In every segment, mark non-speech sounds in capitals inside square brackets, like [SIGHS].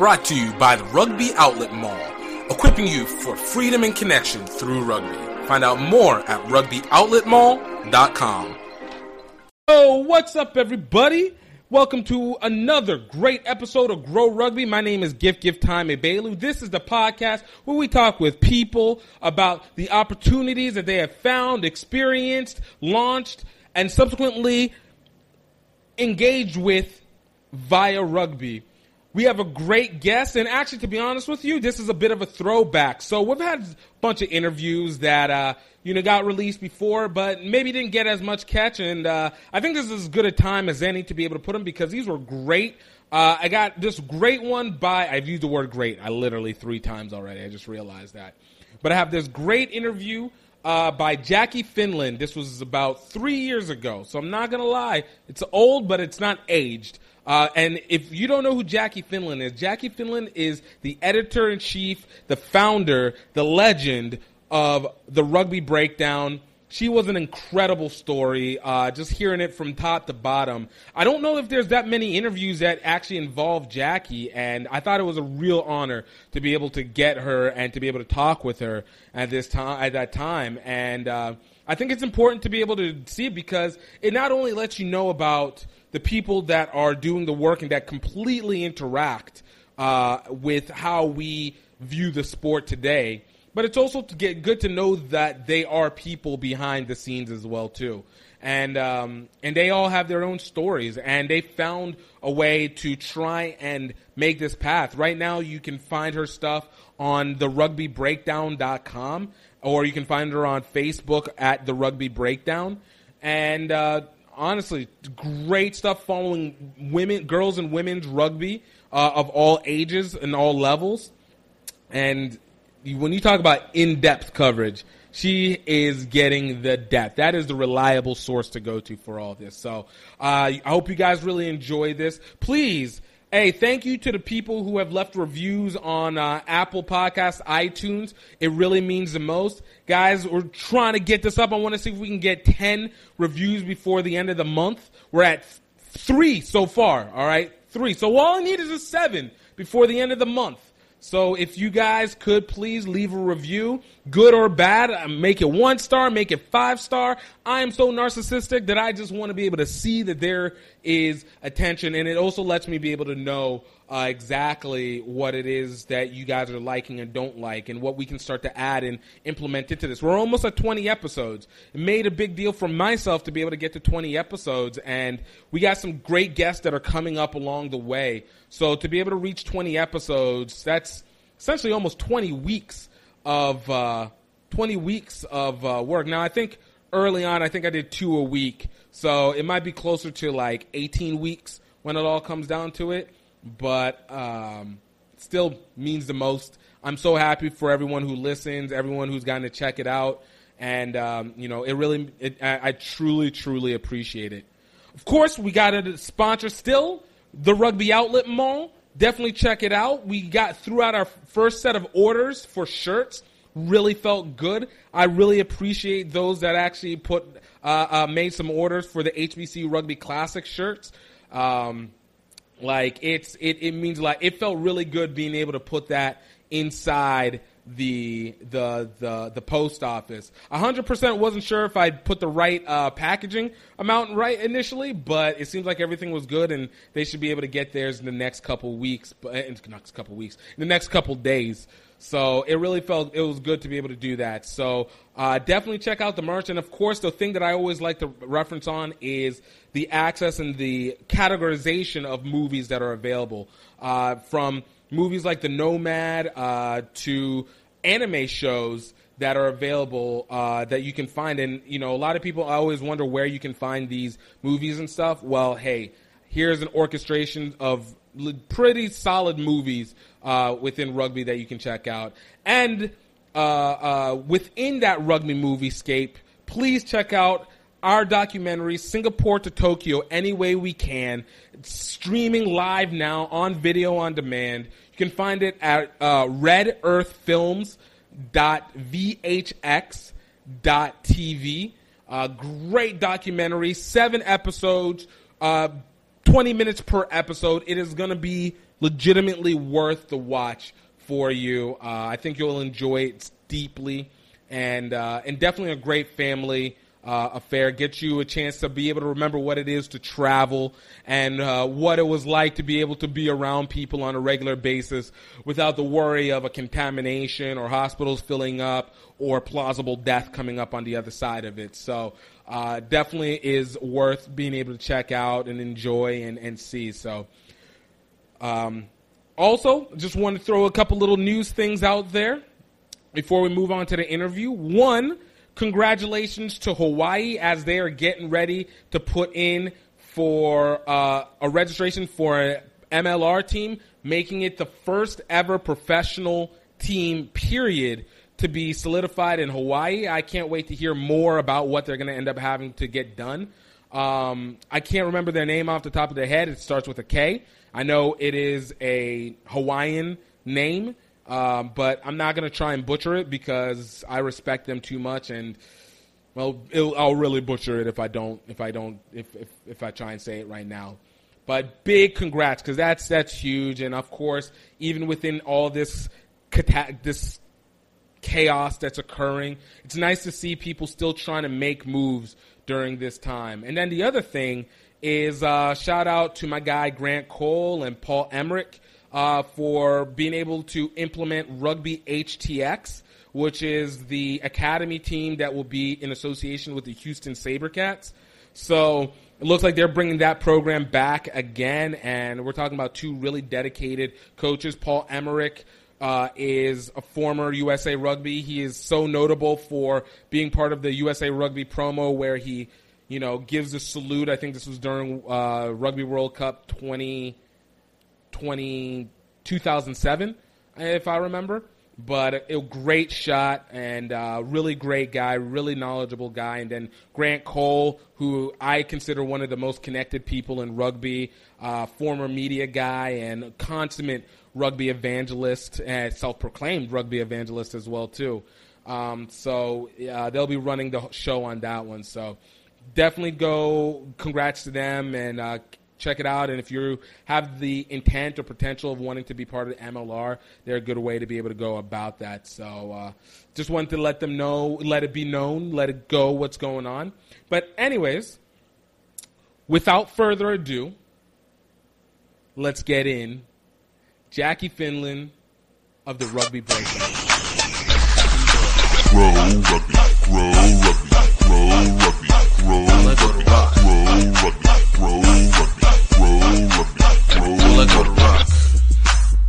Brought to you by the Rugby Outlet Mall, equipping you for freedom and connection through rugby. Find out more at rugbyoutletmall.com. Oh, what's up, everybody? Welcome to another great episode of Grow Rugby. My name is Gift Gift Time Bailey. This is the podcast where we talk with people about the opportunities that they have found, experienced, launched, and subsequently engaged with via rugby. We have a great guest, and actually, to be honest with you, this is a bit of a throwback. So we've had a bunch of interviews that uh, you know got released before, but maybe didn't get as much catch. And uh, I think this is as good a time as any to be able to put them because these were great. Uh, I got this great one by I've used the word great. I literally three times already. I just realized that. But I have this great interview uh, by Jackie Finlan. This was about three years ago, so I'm not gonna lie. It's old, but it's not aged. Uh, and if you don't know who Jackie Finlan is, Jackie Finlan is the editor in chief, the founder, the legend of the Rugby Breakdown. She was an incredible story, uh, just hearing it from top to bottom. I don't know if there's that many interviews that actually involve Jackie, and I thought it was a real honor to be able to get her and to be able to talk with her at this time, at that time. And uh, I think it's important to be able to see because it not only lets you know about the people that are doing the work and that completely interact uh, with how we view the sport today. But it's also to get good to know that they are people behind the scenes as well too, and um, and they all have their own stories, and they found a way to try and make this path. Right now, you can find her stuff on the rugbybreakdown.com, or you can find her on Facebook at the Rugby Breakdown, and uh, honestly, great stuff following women, girls and women's rugby uh, of all ages and all levels. And when you talk about in-depth coverage, she is getting the depth. That is the reliable source to go to for all this. So uh, I hope you guys really enjoy this. Please Hey, thank you to the people who have left reviews on uh, Apple Podcasts, iTunes. It really means the most. Guys, we're trying to get this up. I want to see if we can get 10 reviews before the end of the month. We're at three so far, all right? Three. So all I need is a seven before the end of the month. So if you guys could please leave a review, good or bad, uh, make it one star, make it five star. I am so narcissistic that I just want to be able to see that there is attention, and it also lets me be able to know uh, exactly what it is that you guys are liking and don't like, and what we can start to add and implement into this. We're almost at 20 episodes. It made a big deal for myself to be able to get to 20 episodes, and we got some great guests that are coming up along the way. So to be able to reach 20 episodes, that's essentially almost 20 weeks of uh, 20 weeks of uh, work. Now I think early on, I think I did two a week, so it might be closer to like 18 weeks when it all comes down to it but um, still means the most. I'm so happy for everyone who listens, everyone who's gotten to check it out, and um, you know, it really, it, I, I, truly, truly appreciate it. Of course, we got a sponsor still, the Rugby Outlet Mall. Definitely check it out. We got throughout our first set of orders for shirts. Really felt good. I really appreciate those that actually put uh, uh, made some orders for the HBC Rugby Classic shirts. Um, like it's it, it means like it felt really good being able to put that inside the the the the post office. hundred percent wasn't sure if I'd put the right uh, packaging amount right initially, but it seems like everything was good, and they should be able to get theirs in the next couple weeks. But in the next couple weeks, in the next couple days. So it really felt it was good to be able to do that. So uh, definitely check out the merch, and of course, the thing that I always like to reference on is the access and the categorization of movies that are available uh, from movies like The Nomad uh, to anime shows that are available uh, that you can find. And, you know, a lot of people always wonder where you can find these movies and stuff. Well, hey, here's an orchestration of pretty solid movies uh, within rugby that you can check out. And uh, uh, within that rugby movie scape, please check out our documentary, Singapore to Tokyo, any way we can. It's streaming live now on video on demand. You can find it at uh, redearthfilms.vhx.tv. Uh, great documentary, seven episodes, uh, 20 minutes per episode. It is going to be legitimately worth the watch for you. Uh, I think you'll enjoy it deeply, and uh, and definitely a great family uh, affair. Gets you a chance to be able to remember what it is to travel and uh, what it was like to be able to be around people on a regular basis without the worry of a contamination or hospitals filling up or plausible death coming up on the other side of it. So uh, definitely is worth being able to check out and enjoy and, and see. So. Um, also, just want to throw a couple little news things out there before we move on to the interview. One, congratulations to Hawaii as they are getting ready to put in for uh, a registration for an MLR team, making it the first ever professional team, period, to be solidified in Hawaii. I can't wait to hear more about what they're going to end up having to get done. Um, I can't remember their name off the top of their head. It starts with a K. I know it is a Hawaiian name, um, but I'm not going to try and butcher it because I respect them too much, and well, I'll really butcher it if I don't if I don't if, if if I try and say it right now. But big congrats because that's that's huge, and of course, even within all this this chaos that's occurring, it's nice to see people still trying to make moves during this time. And then the other thing is uh, shout out to my guy Grant Cole and Paul Emerick uh, for being able to implement Rugby HTX, which is the academy team that will be in association with the Houston SaberCats. So it looks like they're bringing that program back again, and we're talking about two really dedicated coaches. Paul Emerick uh, is a former USA Rugby. He is so notable for being part of the USA Rugby promo where he you know, gives a salute. I think this was during uh, Rugby World Cup 20, 20, 2007, if I remember. But a great shot and uh, really great guy, really knowledgeable guy. And then Grant Cole, who I consider one of the most connected people in rugby, uh, former media guy and consummate rugby evangelist, and self-proclaimed rugby evangelist as well too. Um, so uh, they'll be running the show on that one. So definitely go. Congrats to them and uh, check it out. And if you have the intent or potential of wanting to be part of the MLR, they're a good way to be able to go about that. So uh, just wanted to let them know, let it be known, let it go what's going on. But, anyways, without further ado, let's get in. Jackie Finlan of the Rugby Breakdown. Grow rugby, grow rugby, grow rugby.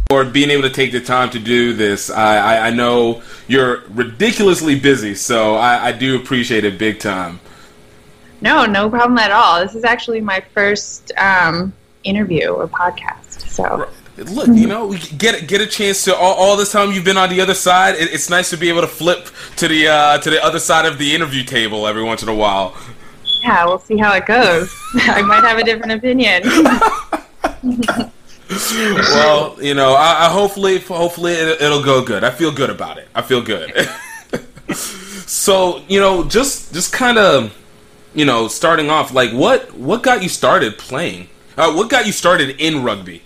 For being able to take the time to do this, I, I, I know you're ridiculously busy, so I, I do appreciate it big time. No, no problem at all. This is actually my first um, interview or podcast. So look, you know, get get a chance to all, all, this time you've been on the other side. It, it's nice to be able to flip to the uh, to the other side of the interview table every once in a while. Yeah, we'll see how it goes. [LAUGHS] I might have a different opinion. [LAUGHS] well, you know, I, I hopefully, hopefully it, will go good. I feel good about it. I feel good. [LAUGHS] so, you know, just just kind of, you know, starting off, like, what what got you started playing? Uh, what got you started in rugby?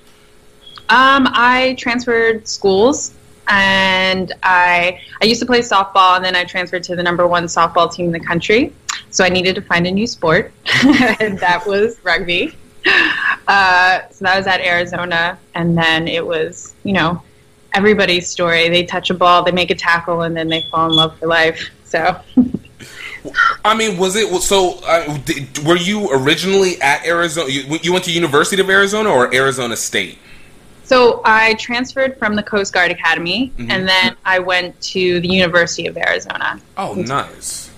Um, I transferred schools, and I I used to play softball, and then I transferred to the number one softball team in the country. So I needed to find a new sport, [LAUGHS] and that was rugby. Uh, so that was at Arizona, and then it was, you know, everybody's story. They touch a ball, they make a tackle, and then they fall in love for life. So. [LAUGHS] I mean, was it so? Uh, did, were you originally at Arizona? You, you, went to University of Arizona or Arizona State? So I transferred from the Coast Guard Academy, mm-hmm. and then I went to the University of Arizona. Oh, nice.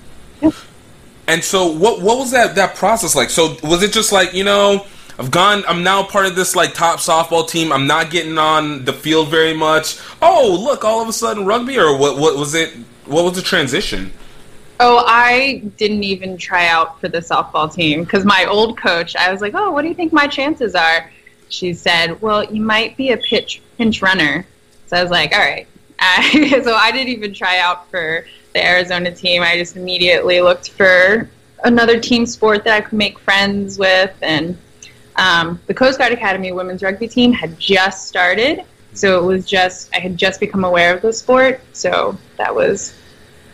And so, what what was that that process like? So, was it just like you know? I've gone. I'm now part of this like top softball team. I'm not getting on the field very much. Oh, look! All of a sudden, rugby or what? What was it? What was the transition? Oh, I didn't even try out for the softball team because my old coach. I was like, "Oh, what do you think my chances are?" She said, "Well, you might be a pitch pinch runner." So I was like, "All right." [LAUGHS] so I didn't even try out for the Arizona team. I just immediately looked for another team sport that I could make friends with and Um, the Coast Guard Academy women's rugby team had just started, so it was just I had just become aware of the sport, so that was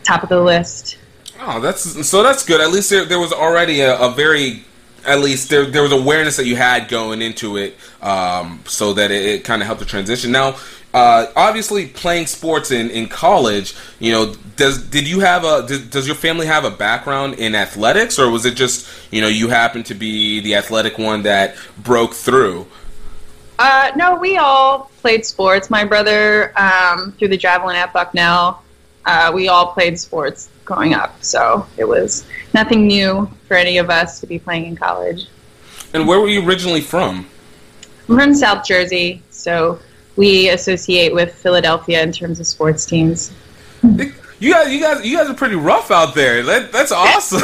top of the list. Oh, that's so that's good. At least there, there was already a, a very at least there there was awareness that you had going into it, um, so that it, it kind of helped the transition. Now, uh, obviously, playing sports in, in college, you know, does did you have a does, does your family have a background in athletics, or was it just you know you happened to be the athletic one that broke threw? Uh, no, we all played sports. My brother, um, through the javelin at Bucknell, uh, we all played sports growing up. So it was nothing new for any of us to be playing in college. And where were you originally from? I'm from South Jersey, so we associate with Philadelphia in terms of sports teams. You guys, you guys, you guys are pretty rough out there. That, that's awesome.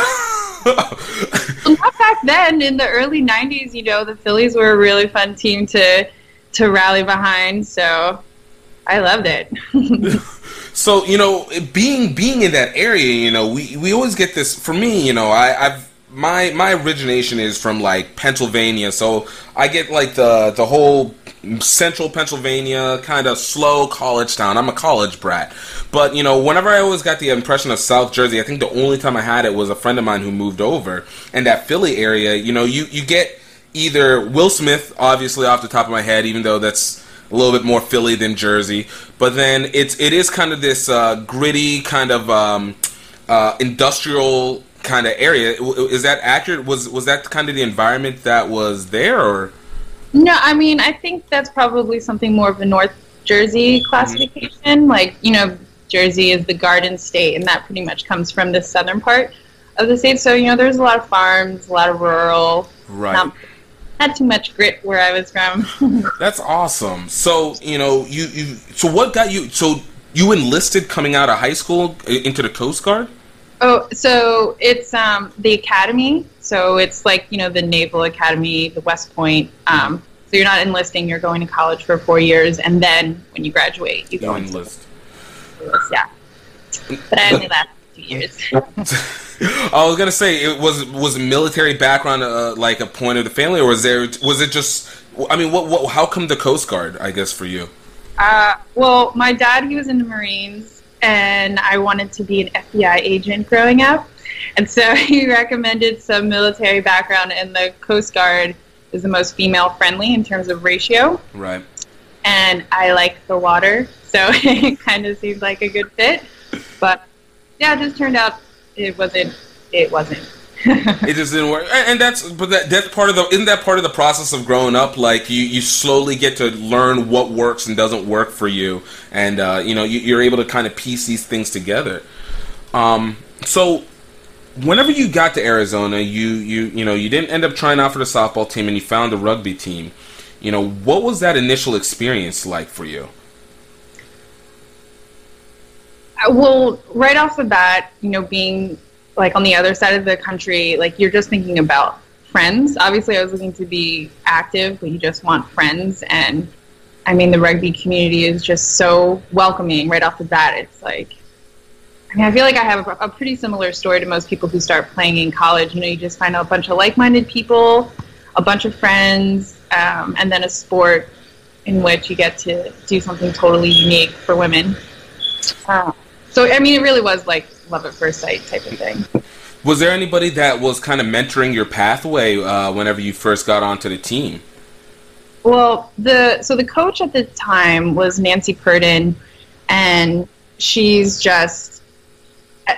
Not back then, in the early '90s, you know, the Phillies were a really fun team to to rally behind. So I loved it. [LAUGHS] so you know, being being in that area, you know, we we always get this. For me, you know, I, I've my my origination is from like Pennsylvania, so I get like the the whole central Pennsylvania kind of slow college town. I'm a college brat, but you know, whenever I always got the impression of South Jersey, I think the only time I had it was a friend of mine who moved over, and that Philly area. You know, you you get either Will Smith, obviously off the top of my head, even though that's a little bit more Philly than Jersey, but then it's it is kind of this uh, gritty kind of um, uh, industrial kind of area. Is that accurate? Was was that kind of the environment that was there, or? No, I mean I think that's probably something more of a North Jersey classification. Mm-hmm. Like you know, Jersey is the Garden State, and that pretty much comes from the southern part of the state. So you know, there's a lot of farms, a lot of rural. Right. Not, not too much grit where I was from. [LAUGHS] that's awesome. So you know, you, you so what got you? So you enlisted coming out of high school into the Coast Guard? Oh, so it's um, the academy. So it's like you know the Naval Academy, the West Point. Um, so you're not enlisting; you're going to college for four years, and then when you graduate, you go enlist. Yeah, but I only lasted two years. [LAUGHS] [LAUGHS] I was gonna say, it was was military background uh, like a point of the family, or was there was it just? I mean, what, what how come the Coast Guard? I guess for you. Uh, well, my dad he was in the Marines and I wanted to be an FBI agent growing up. And so [LAUGHS] he recommended some military background, and the Coast Guard is the most female friendly in terms of ratio. Right. And I like the water, so [LAUGHS] it kind of seemed like a good fit. But yeah, it just turned out it wasn't. It wasn't [LAUGHS] it just didn't work, and that's but that that's part of the isn't that part of the process of growing up? Like you you slowly get to learn what works and doesn't work for you, and uh, you know you, are able to kind of piece these things together. Um, so whenever you got to Arizona, you you you know you didn't end up trying out for the softball team, and you found the rugby team. You know what was that initial experience like for you? Uh, well, right off the bat, you know, being like on the other side of the country, like you're just thinking about friends. Obviously, I was looking to be active, but you just want friends. And I mean, the rugby community is just so welcoming right off the bat. It's like, I mean, I feel like I have a, a pretty similar story to most people who start playing in college. You know, you just find a bunch of like minded people, a bunch of friends, um, and then a sport in which you get to do something totally unique for women. Uh, so, I mean, it really was like love at first sight type of thing. Was there anybody that was kind of mentoring your pathway uh, whenever you first got onto the team? Well, the so the coach at the time was Nancy Purdon, and she's just uh,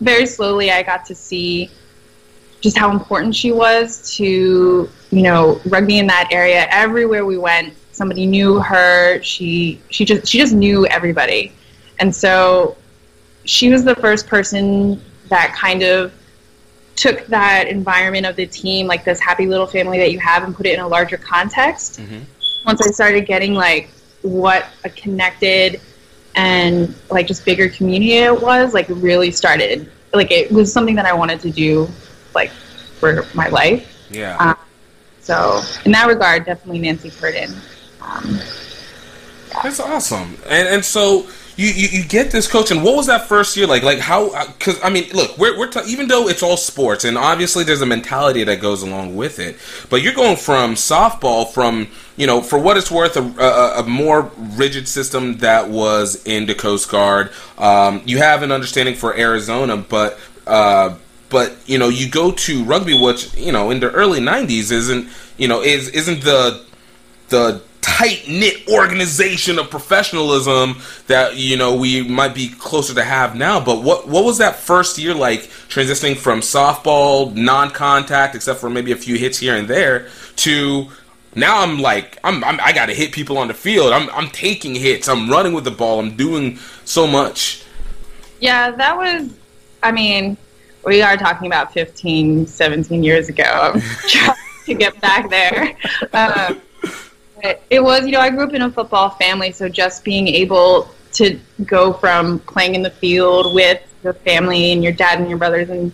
very slowly I got to see just how important she was to you know rugby in that area. Everywhere we went, somebody knew her. She she just she just knew everybody, and so she was the first person that kind of took that environment of the team, like this happy little family that you have, and put it in a larger context. Mm-hmm. Once I started getting like what a connected and like just bigger community it was, like really started. Like it was something that I wanted to do, like for my life. Yeah. Um, so in that regard, definitely Nancy Purdon. Um, yeah. That's awesome. And and so you, you, you get this coach, and what was that first year like? Like how? Because uh, I mean, look, we're we're t- even though it's all sports, and obviously there's a mentality that goes along with it, but you're going from softball from you know, for what it's worth, a, a, a more rigid system that was in the Coast Guard. Um, you have an understanding for Arizona, but uh, but you know, you go to rugby, which you know in the early '90s isn't you know is isn't the the tight knit organization of professionalism that you know we might be closer to have now. But what what was that first year like transitioning from softball, non contact, except for maybe a few hits here and there, to now I'm like I'm, I'm i got to hit people on the field. I'm I'm taking hits. I'm running with the ball. I'm doing so much. Yeah, that was. I mean, we are talking about 15, 17 years ago. [LAUGHS] To get back there. Um, it was, you know, I grew up in a football family, so just being able to go from playing in the field with your family and your dad and your brothers and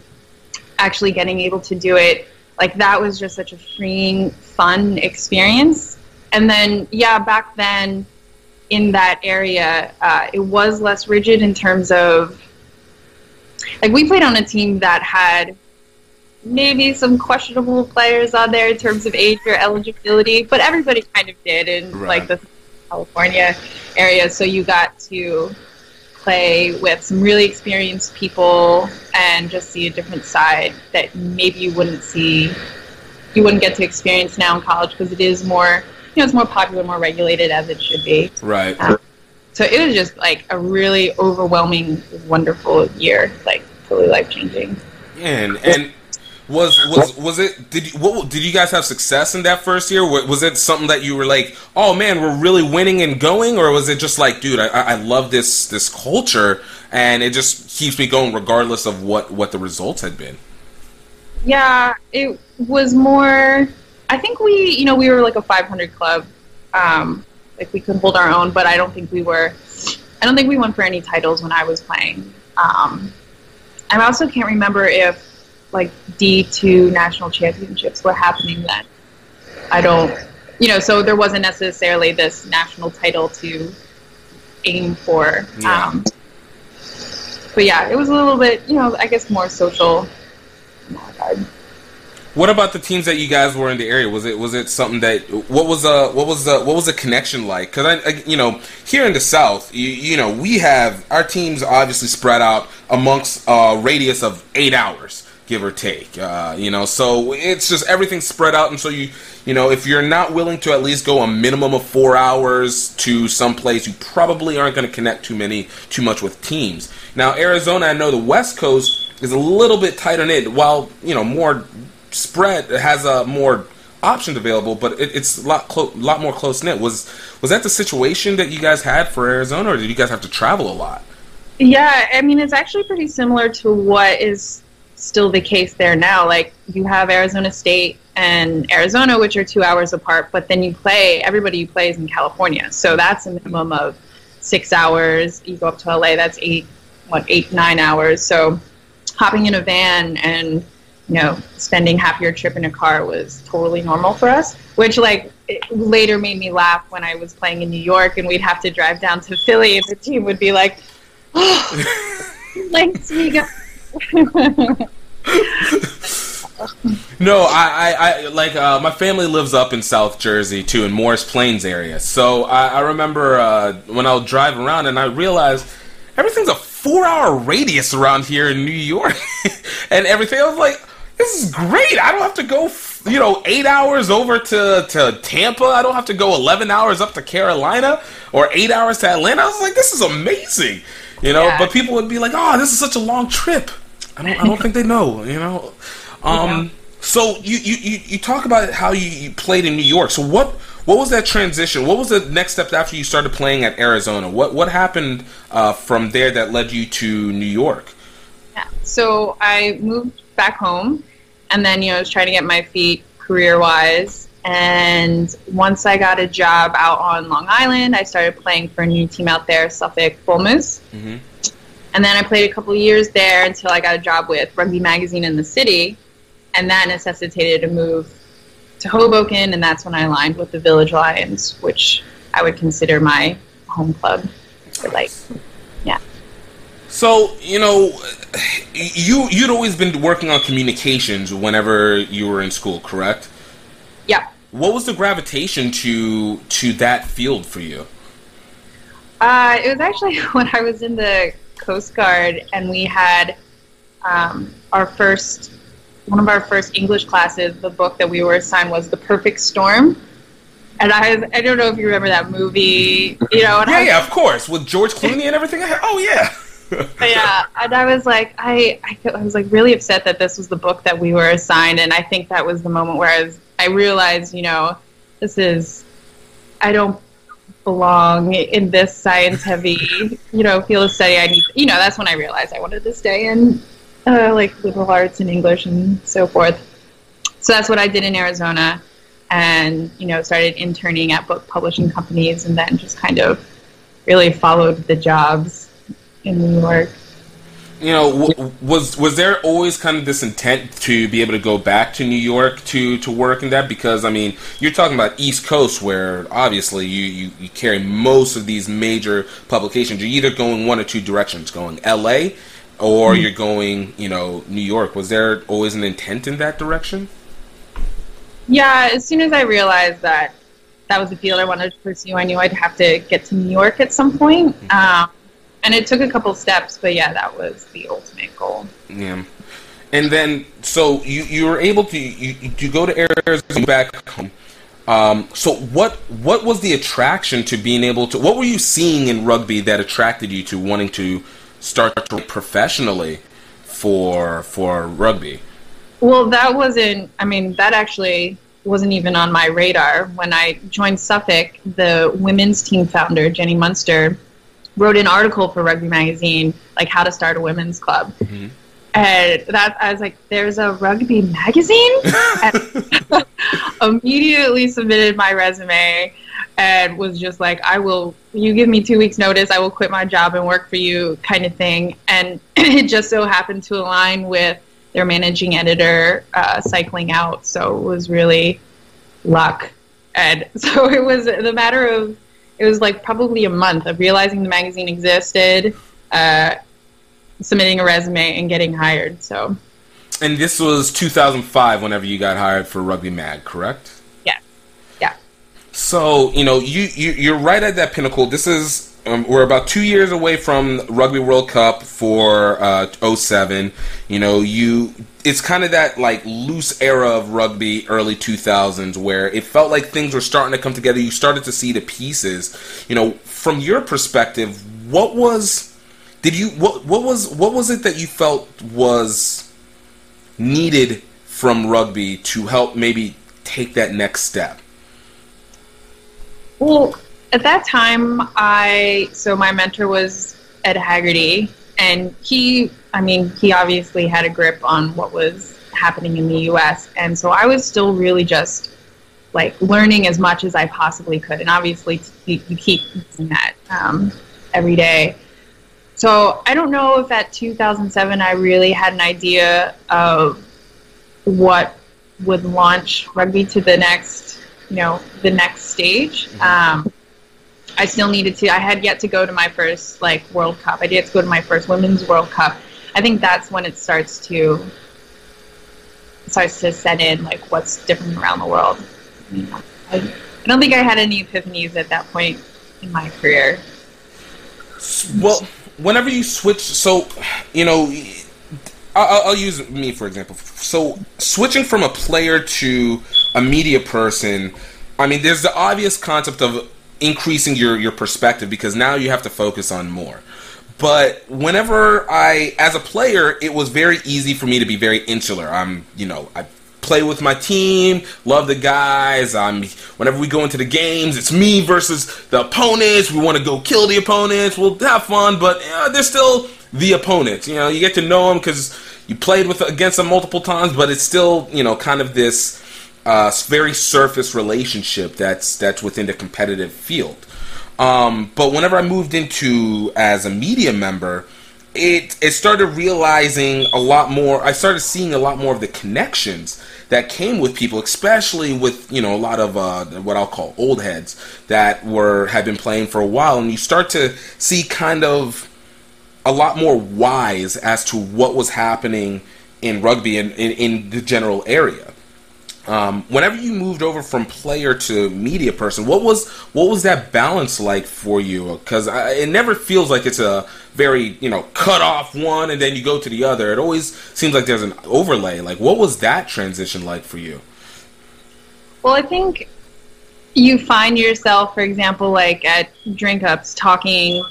actually getting able to do it, like that was just such a freeing, fun experience. And then, yeah, back then in that area, uh, it was less rigid in terms of, like, we played on a team that had maybe some questionable players on there in terms of age or eligibility, but everybody kind of did in right. like the California area. So you got to play with some really experienced people and just see a different side that maybe you wouldn't see, you wouldn't get to experience now in college because it is more, you know, it's more popular, more regulated as it should be. Right. Um, so it was just like a really overwhelming, wonderful year, like totally life changing. And and was was was it? Did you, what did you guys have success in that first year? Was it something that you were like, oh man, we're really winning and going, or was it just like, dude, I, I love this this culture and it just keeps me going regardless of what what the results had been? Yeah, it was more. I think we, you know, we were like a 500 club, um, like we could hold our own, but I don't think we were. I don't think we won for any titles when I was playing. Um, I also can't remember if like D2 national championships were happening then. I don't, you know, so there wasn't necessarily this national title to aim for. Yeah. Um, but yeah, it was a little bit, you know, I guess more social. What about the teams that you guys were in the area? Was it was it something that what was a what was a what was the connection like? Because I, I, you know here in the South, you, you know we have our teams obviously spread out amongst a radius of eight hours give or take. Uh, you know, so it's just everything spread out, and so you, you know, if you're not willing to at least go a minimum of four hours to some place, you probably aren't going to connect too many, too much with teams. Now, Arizona, I know the West Coast is a little bit tighter knit, while you know more spread has a more options available, but it, it's a lot clo- lot more close knit. Was was that the situation that you guys had for Arizona, or did you guys have to travel a lot? Yeah, I mean it's actually pretty similar to what is still the case there now. Like you have Arizona State and Arizona, which are two hours apart, but then you play everybody you play is in California, so that's a minimum of six hours. You go up to LA, that's eight, what eight nine hours. So hopping in a van and you know spending half your trip in a car was totally normal for us. Which like later made me laugh when I was playing in New York and we'd have to drive down to Philly and the team would be like, "Oh, [LAUGHS] thanks, Miga." [LAUGHS] no, I, I, I like uh, my family lives up in South Jersey too, in Morris Plains area. So I, I remember uh, when I would drive around and I realized everything's a four-hour radius around here in New York, [LAUGHS] and everything. I was like, this is great. I don't have to go, you know, eight hours over to to Tampa. I don't have to go eleven hours up to Carolina or eight hours to Atlanta. I was like, this is amazing, you know. Yeah. But people would be like, oh, this is such a long trip. I don't. I don't think they know. You know. Um. Yeah. So you, you, you talk about how you, you played in New York. So what what was that transition? What was the next step after you started playing at Arizona? What what happened uh, from there that led you to New York? Yeah. So I moved back home, and then you know I was trying to get my feet career wise. And once I got a job out on Long Island, I started playing for a new team out there, Suffolk Bull Moose. Mm-hmm. And then I played a couple years there until I got a job with Rugby Magazine in the city, and that necessitated a move to Hoboken, and that's when I aligned with the Village Lions, which I would consider my home club for like So you know, you you'd always been working on communications whenever you were in school, correct? What was the gravitation to to that field for you? Uh, it was actually [LAUGHS] when I was in the Coast Guard and we had um, our first one of our first English classes. The book that we were assigned was The Perfect Storm. And I, I don't know if you remember that movie, you know. [LAUGHS] yeah, I, yeah, of course, with George Clooney and everything. Oh yeah. [LAUGHS] yeah, and I was like, I, I, I was like really upset that this was the book that we were assigned, and I think that was the moment where I was, I realized, you know, this is, I don't belong in this science heavy, you know, field of study. I need, you know, that's when I realized I wanted to stay in, uh, like liberal arts and English and so forth. So that's what I did in Arizona, and you know, started interning at book publishing companies, and then just kind of really followed the jobs in New York. You know, w- was was there always kind of this intent to be able to go back to New York to to work in that? Because I mean, you're talking about East Coast, where obviously you, you, you carry most of these major publications. You're either going one or two directions, going L.A. or mm-hmm. you're going, you know, New York. Was there always an intent in that direction? Yeah, as soon as I realized that that was the field I wanted to pursue, I knew I'd have to get to New York at some point. Mm-hmm. Um, and it took a couple steps, but yeah, that was the ultimate goal. Yeah. And then, so you you were able to you, you go to Arizona back home. Um, so what what was the attraction to being able to? What were you seeing in rugby that attracted you to wanting to start to professionally for for rugby? Well, that wasn't. I mean, that actually wasn't even on my radar when I joined Suffolk. The women's team founder Jenny Munster wrote an article for Rugby Magazine, like how to start a women's club. Mm-hmm. And that I was like, "There's a rugby magazine," [LAUGHS] and [LAUGHS] immediately submitted my resume and was just like, "I will. You give me two weeks notice, I will quit my job and work for you," kind of thing. And [CLEARS THROAT] it just so happened to align with their managing editor uh, cycling out, so it was really luck. And [LAUGHS] so it was the matter of it was like probably a month of realizing the magazine existed, uh, submitting a resume, and getting hired. So. And this was 2005 whenever you got hired for Rugby Mag, correct? Yeah. Yeah. So, you know, you, you, you're right at that pinnacle. This is um, we're about two years away from Rugby World Cup for uh, 07. You know, you it's kind of that like loose era of rugby, early 2000s, where it felt like things were starting to come together. You started to see the pieces. You know, from your perspective, what was did you what what was what was it that you felt was needed from rugby to help maybe take that next step? Well, at that time, I so my mentor was Ed Hagerty, and he, I mean, he obviously had a grip on what was happening in the U.S., and so I was still really just like learning as much as I possibly could, and obviously you, you keep doing that um, every day. So I don't know if at 2007 I really had an idea of what would launch rugby to the next, you know, the next stage. Mm-hmm. Um, I still needed to. I had yet to go to my first like World Cup. I did to go to my first Women's World Cup. I think that's when it starts to starts to set in like what's different around the world. You know, I, I don't think I had any epiphanies at that point in my career. Well, whenever you switch, so you know, I'll, I'll, use me for example. So switching from a player to a media person, I mean, there's the obvious concept of increasing your your perspective because now you have to focus on more. But whenever I, as a player, it was very easy for me to be very insular. I'm, you know, I play with my team, love the guys. I'm whenever we go into the games, it's me versus the opponents. We want to go kill the opponents. We'll have fun, but you know, they're still the opponents. You know, you get to know them because you played with against them multiple times, but it's still you know kind of this uh, very surface relationship that's that's within the competitive field. Um, but whenever I moved into as a media member, it it started realizing a lot more. I started seeing a lot more of the connections that came with people, especially with you know a lot of uh, what I'll call old heads that were had been playing for a while, and you start to see kind of a lot more wise as to what was happening in rugby in, in, in the general area. Um, whenever you moved over from player to media person, what was what was that balance like for you? Because it never feels like it's a very you know cut off one and then you go to the other. It always seems like there's an overlay. Like, what was that transition like for you? Well, I think you find yourself, for example, like at drink ups, talking,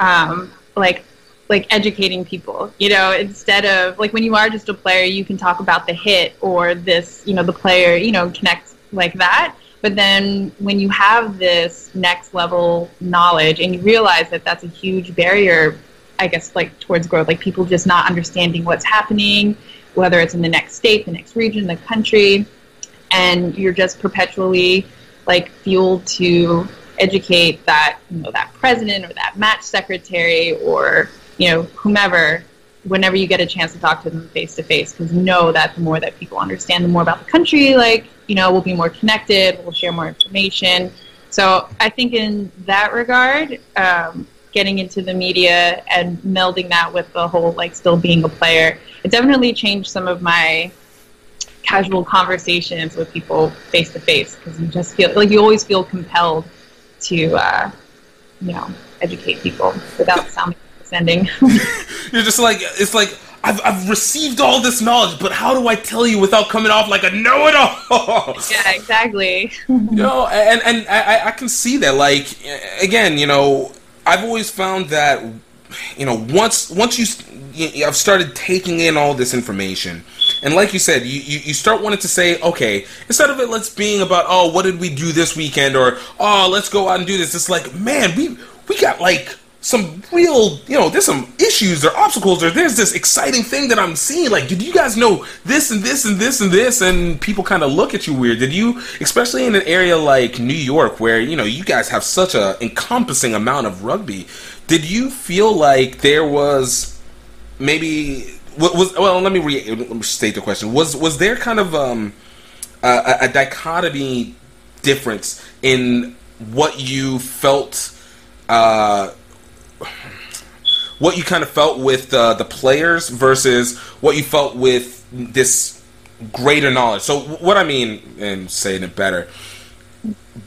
um, like like educating people you know instead of like when you are just a player you can talk about the hit or this you know the player you know connects like that. But then when you have this next level knowledge and you realize that that's a huge barrier i guess like towards growth like people just not understanding what's happening whether it's in the next state the next region the country and you're just perpetually like fueled to educate that you know that president or that match secretary or you know, whomever, whenever you get a chance to talk to them face to face, because know that the more that people understand, the more about the country, like, you know, we'll be more connected, we'll share more information. So I think in that regard, um, getting into the media and melding that with the whole, like, still being a player, it definitely changed some of my casual conversations with people face to face because you just feel like you always feel compelled to, uh, you know, educate people without sounding sending. [LAUGHS] You're just like it's like I've I've received all this knowledge, but how do I tell you without coming off like a know-it-all? [LAUGHS] yeah, exactly. you know, and and I I can see that. Like again, you know, I've always found that you know once once you, you I've started taking in all this information. And like you said, you, you, you, start wanting to say, okay, instead of it let's being about, oh, what did we do this weekend, or oh, let's go out and do this. It's like, man, we we got like some real, you know, there's some issues or obstacles or there's this exciting thing that I'm seeing. Like, did you guys know this and this and this and this? And people kind of look at you weird. Did you, especially in an area like New York where, you know, you guys have such a encompassing amount of rugby, did you feel like there was maybe, was, well, let me restate the question. Was, was there kind of um, a, a dichotomy difference in what you felt uh, what you kind of felt with uh, the players versus what you felt with this greater knowledge. So what I mean, and saying it better,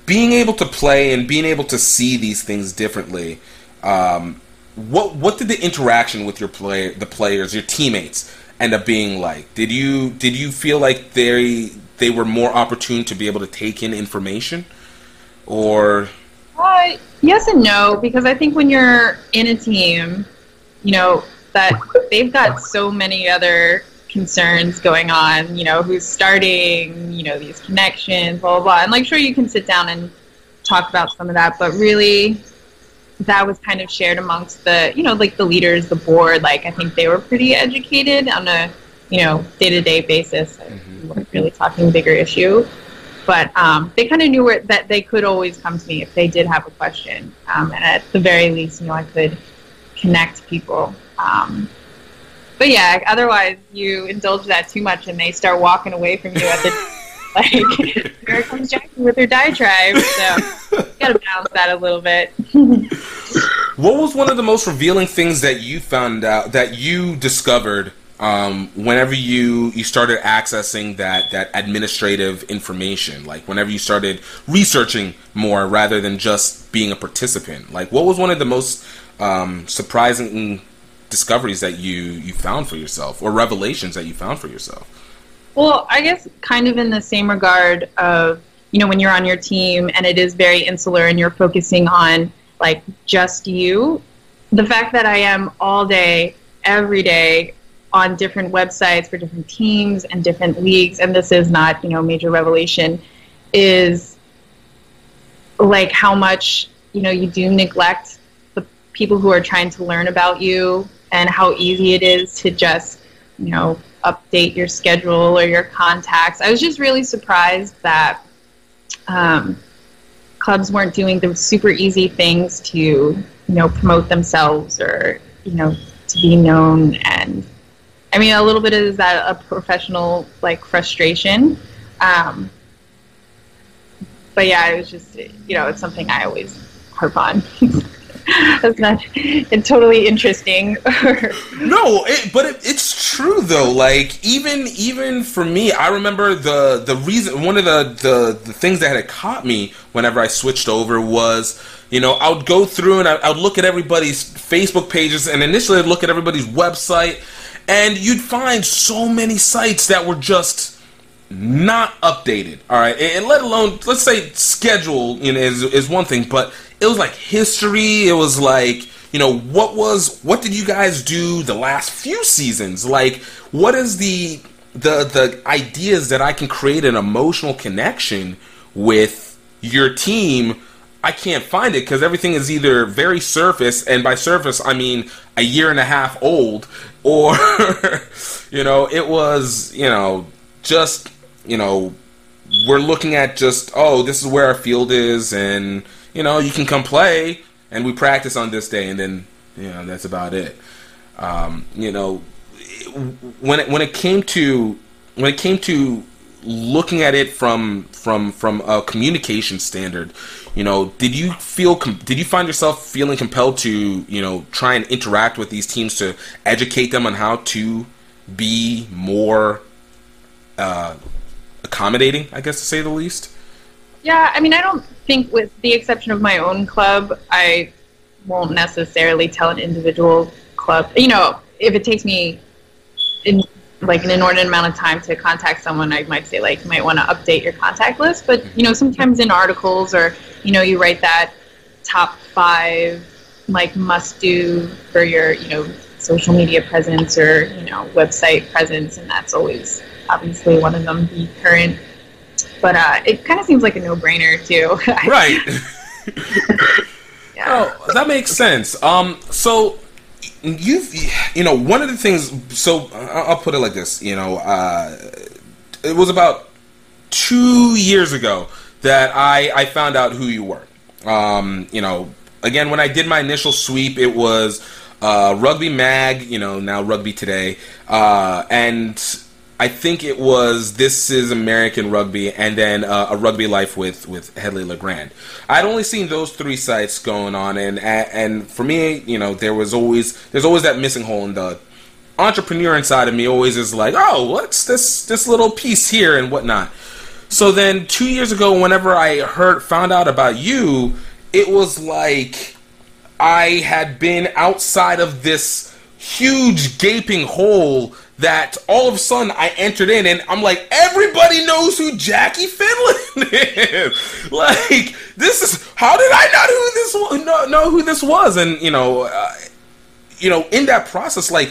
being able to play and being able to see these things differently. Um, what what did the interaction with your player, the players, your teammates, end up being like? Did you did you feel like they they were more opportune to be able to take in information, or? Uh, yes and no, because I think when you're in a team, you know, that they've got so many other concerns going on, you know, who's starting, you know, these connections, blah, blah, blah. And like, sure, you can sit down and talk about some of that, but really, that was kind of shared amongst the, you know, like the leaders, the board. Like, I think they were pretty educated on a, you know, day to day basis. Mm-hmm. We weren't really talking bigger issue. But um, they kind of knew where, that they could always come to me if they did have a question. Um, and at the very least, you know, I could connect people. Um, but yeah, otherwise you indulge that too much and they start walking away from you at the [LAUGHS] like here comes Jackie with her diatribe. So you gotta balance that a little bit. [LAUGHS] what was one of the most revealing things that you found out that you discovered um, whenever you you started accessing that that administrative information? Like whenever you started researching more rather than just being a participant. Like what was one of the most um, surprising discoveries that you you found for yourself or revelations that you found for yourself? Well, I guess kind of in the same regard of you know when you're on your team and it is very insular and you're focusing on like just you. The fact that I am all day, every day on different websites for different teams and different leagues, and this is not you know major revelation, is like how much you know you do neglect the people who are trying to learn about you and how easy it is to just, you know, update your schedule or your contacts. I was just really surprised that um, clubs weren't doing the super easy things to, you know, promote themselves or, you know, to be known. And I mean, a little bit is that a professional like frustration. Um, but yeah, it was just, you know, it's something I always harp on. [LAUGHS] That's not it's totally interesting. [LAUGHS] no, it, but it, it's true though. Like even even for me, I remember the the reason one of the, the the things that had caught me whenever I switched over was you know I would go through and I, I would look at everybody's Facebook pages and initially I'd look at everybody's website and you'd find so many sites that were just not updated. All right, and let alone let's say schedule you know is is one thing, but it was like history. It was like you know what was what did you guys do the last few seasons? Like what is the the the ideas that I can create an emotional connection with your team? I can't find it because everything is either very surface, and by surface I mean a year and a half old, [LAUGHS] or you know it was you know just you know, we're looking at just, oh, this is where our field is, and, you know, you can come play, and we practice on this day, and then, you know, that's about it. Um, you know, when it, when it came to when it came to looking at it from from from a communication standard, you know, did you feel did you find yourself feeling compelled to you know try and interact with these teams to educate them on how to be more uh, accommodating, I guess to say the least. Yeah, I mean, I don't think, with the exception of my own club, I won't necessarily tell an individual club. You know, if it takes me in like an inordinate amount of time to contact someone, I might say like you might want to update your contact list. But you know, sometimes in articles or you know, you write that top five like must do for your you know social media presence or you know website presence, and that's always obviously one of them be current. But uh, it kind of seems like a no-brainer too. [LAUGHS] right. [LAUGHS] yeah. Oh, that makes sense. Um, so you've, you know, one of the things. So I'll put it like this. You know, uh, it was about two years ago that I I found out who you were. Um, you know, again, when I did my initial sweep, it was uh, Rugby Mag. You know, now Rugby Today, uh, and I think it was This Is American Rugby and then uh, a Rugby Life with with Hedley Legrand. I'd only seen those three sites going on, and and for me, you know, there was always there's always that missing hole in the entrepreneur inside of me. Always is like, oh, what's this this little piece here and whatnot. So then two years ago, whenever I heard found out about you, it was like I had been outside of this huge gaping hole that all of a sudden I entered in and I'm like, everybody knows who Jackie Finlan [LAUGHS] is. like, this is how did I not who this know, know who this was? And you know, uh, you know, in that process, like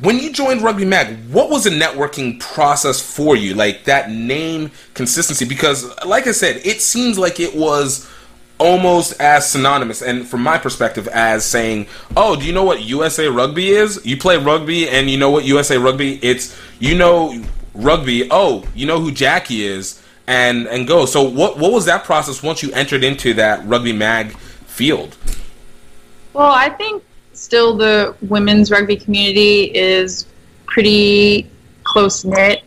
when you joined Rugby Mag, what was the networking process for you? Like that name consistency, because like I said, it seems like it was almost as synonymous and from my perspective as saying oh do you know what usa rugby is? You play rugby and you know what usa rugby it's you know rugby oh you know who jackie is and and go. So what what was that process once you entered into that rugby mag field? Well i think still the women's rugby community is pretty close knit.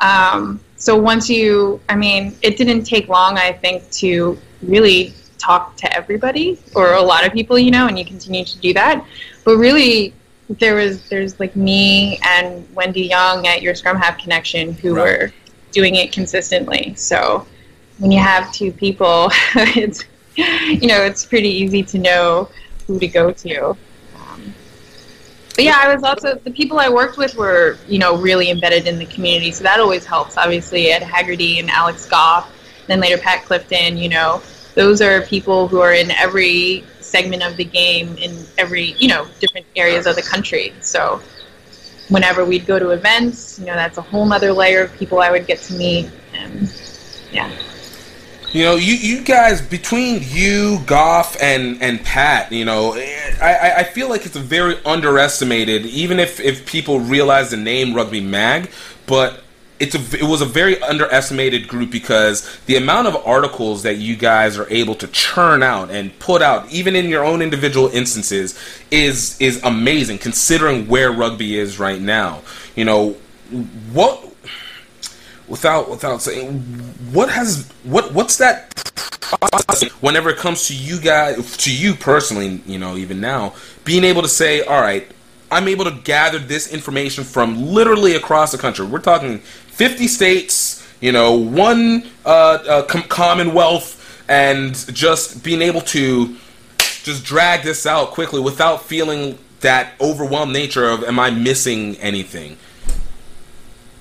Um, so once you i mean it didn't take long i think to really talk to everybody or a lot of people, you know, and you continue to do that. But really, there was there's like me and Wendy Young at your Scrum Half Connection who right. were doing it consistently. So when you have two people, [LAUGHS] it's you know it's pretty easy to know who to go to. Um, but yeah, I was also the people I worked with were you know really embedded in the community, so that always helps. Obviously, Ed Hagerty and Alex Goff, then later Pat Clifton, you know those are people who are in every segment of the game in every you know different areas of the country so whenever we'd go to events you know that's a whole other layer of people i would get to meet and yeah you know, you, you guys between you, Goff, and and Pat, you know, I, I feel like it's a very underestimated. Even if if people realize the name Rugby Mag, but it's a it was a very underestimated group because the amount of articles that you guys are able to churn out and put out even in your own individual instances is is amazing considering where rugby is right now you know what without without saying what has what what's that whenever it comes to you guys, to you personally, you know, even now, being able to say, all right, I'm able to gather this information from literally across the country. We're talking 50 states, you know, one uh, uh, com- commonwealth, and just being able to just drag this out quickly without feeling that overwhelmed nature of, am I missing anything?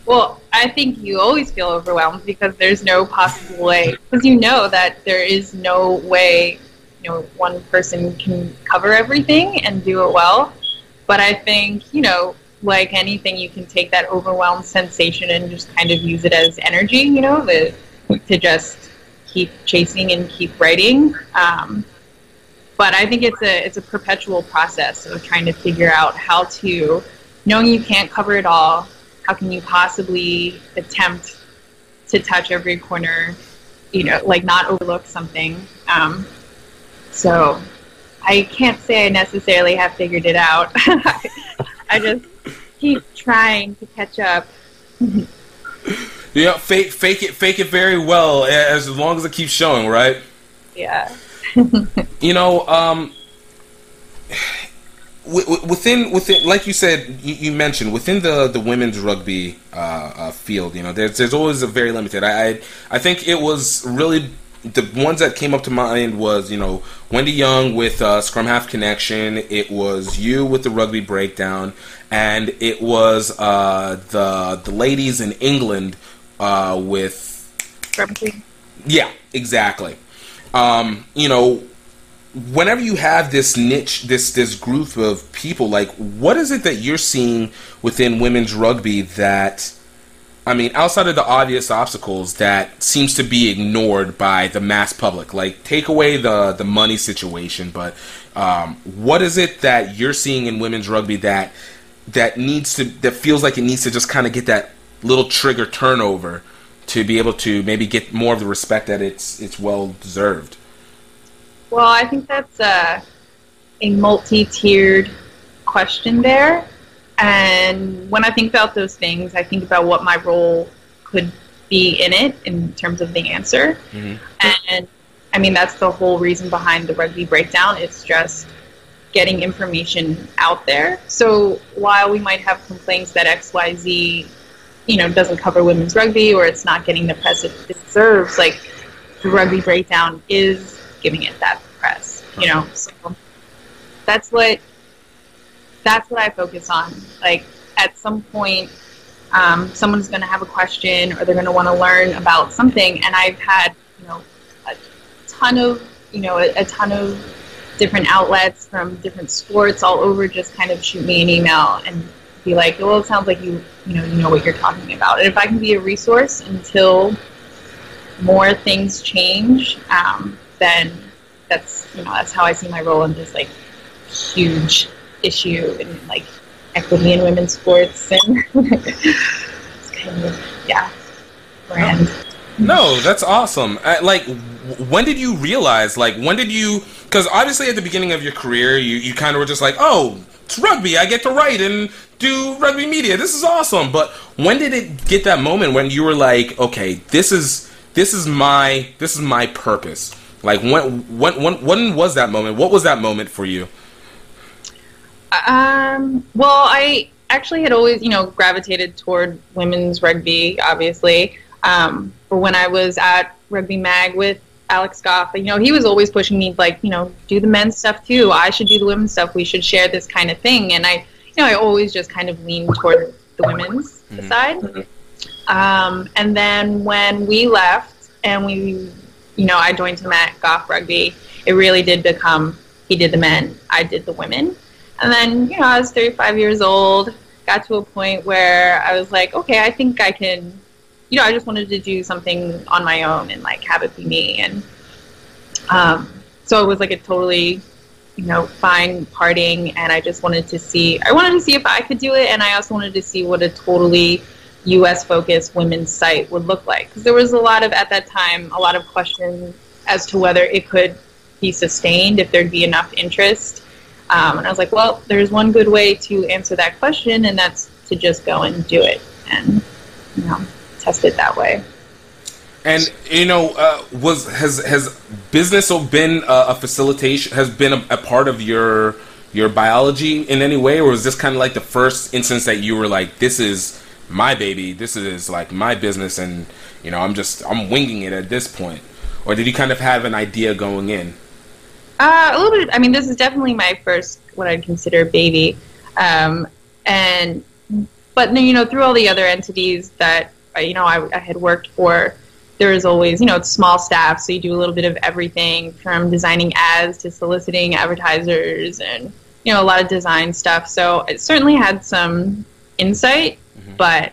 Well, I think you always feel overwhelmed because there's no possible way, because you know that there is no way, you know, one person can cover everything and do it well. But I think, you know, like anything, you can take that overwhelmed sensation and just kind of use it as energy, you know, the, to just keep chasing and keep writing. Um, but I think it's a it's a perpetual process of trying to figure out how to, knowing you can't cover it all, how can you possibly attempt to touch every corner, you know, like not overlook something. Um, so I can't say I necessarily have figured it out. [LAUGHS] I just keep trying to catch up. yeah, fake fake it fake it very well as long as it keeps showing, right? Yeah. [LAUGHS] you know, um, [SIGHS] within within like you said you, you, mentioned within the the women's rugby uh, uh, field you know there's there's always a very limited I, I I think it was really the ones that came up to mind was you know Wendy Young with uh, Scrum Half Connection. It was you with the rugby breakdown, and it was uh, the the ladies in England uh, with. Yeah, exactly. Um, you know, whenever you have this niche, this this group of people, like what is it that you're seeing within women's rugby that I mean, outside of the obvious obstacles that seems to be ignored by the mass public, like take away the the money situation, but um, what is it that you're seeing in women's rugby that that needs to that feels like it needs to just kind of get that little trigger turnover to be able to maybe get more of the respect that it's it's well deserved? Well, I think that's a, a multi-tiered question there. And when I think about those things, I think about what my role could be in it in terms of the answer. Mm-hmm. And I mean, that's the whole reason behind the rugby breakdown. It's just getting information out there. So while we might have complaints that XYZ, you know, doesn't cover women's rugby or it's not getting the press it deserves, like the rugby breakdown is giving it that press, you know. So that's what that's what I focus on. Like at some point, um, someone's going to have a question or they're going to want to learn about something, and I've had you know a ton of you know a, a ton of different outlets from different sports all over just kind of shoot me an email and be like, well, it sounds like you you know you know what you're talking about, and if I can be a resource until more things change, um, then that's you know that's how I see my role in this like huge issue in like equity in women's sports and [LAUGHS] it's kind of yeah brand. No, that's awesome. Uh, like, when did you realize? Like, when did you? Because obviously, at the beginning of your career, you you kind of were just like, oh, it's rugby. I get to write and do rugby media. This is awesome. But when did it get that moment when you were like, okay, this is this is my this is my purpose? Like, when when when when was that moment? What was that moment for you? Um, well, I actually had always, you know, gravitated toward women's rugby, obviously. Um, but when I was at Rugby Mag with Alex Goff, you know, he was always pushing me, like, you know, do the men's stuff too. I should do the women's stuff. We should share this kind of thing. And I, you know, I always just kind of leaned toward the women's mm-hmm. side. Um, and then when we left and we, you know, I joined him at Goff Rugby, it really did become he did the men, I did the women. And then, you know, I was 35 years old, got to a point where I was like, okay, I think I can, you know, I just wanted to do something on my own and like have it be me. And um, so it was like a totally, you know, fine parting. And I just wanted to see, I wanted to see if I could do it. And I also wanted to see what a totally US focused women's site would look like. Because there was a lot of, at that time, a lot of questions as to whether it could be sustained, if there'd be enough interest. Um, and I was like, well, there's one good way to answer that question, and that's to just go and do it and, you know, test it that way. And you know, uh, was has has business been a, a facilitation? Has been a, a, part of your your biology in any way, or was this kind of like the first instance that you were like, "This is my baby. This is like my business," and you know, I'm just I'm winging it at this point, or did you kind of have an idea going in? Uh, a little bit. I mean, this is definitely my first what I'd consider baby, um, and but you know, through all the other entities that uh, you know I, I had worked for there is always, you know, it's small staff, so you do a little bit of everything from designing ads to soliciting advertisers and, you know, a lot of design stuff. So it certainly had some insight, mm-hmm. but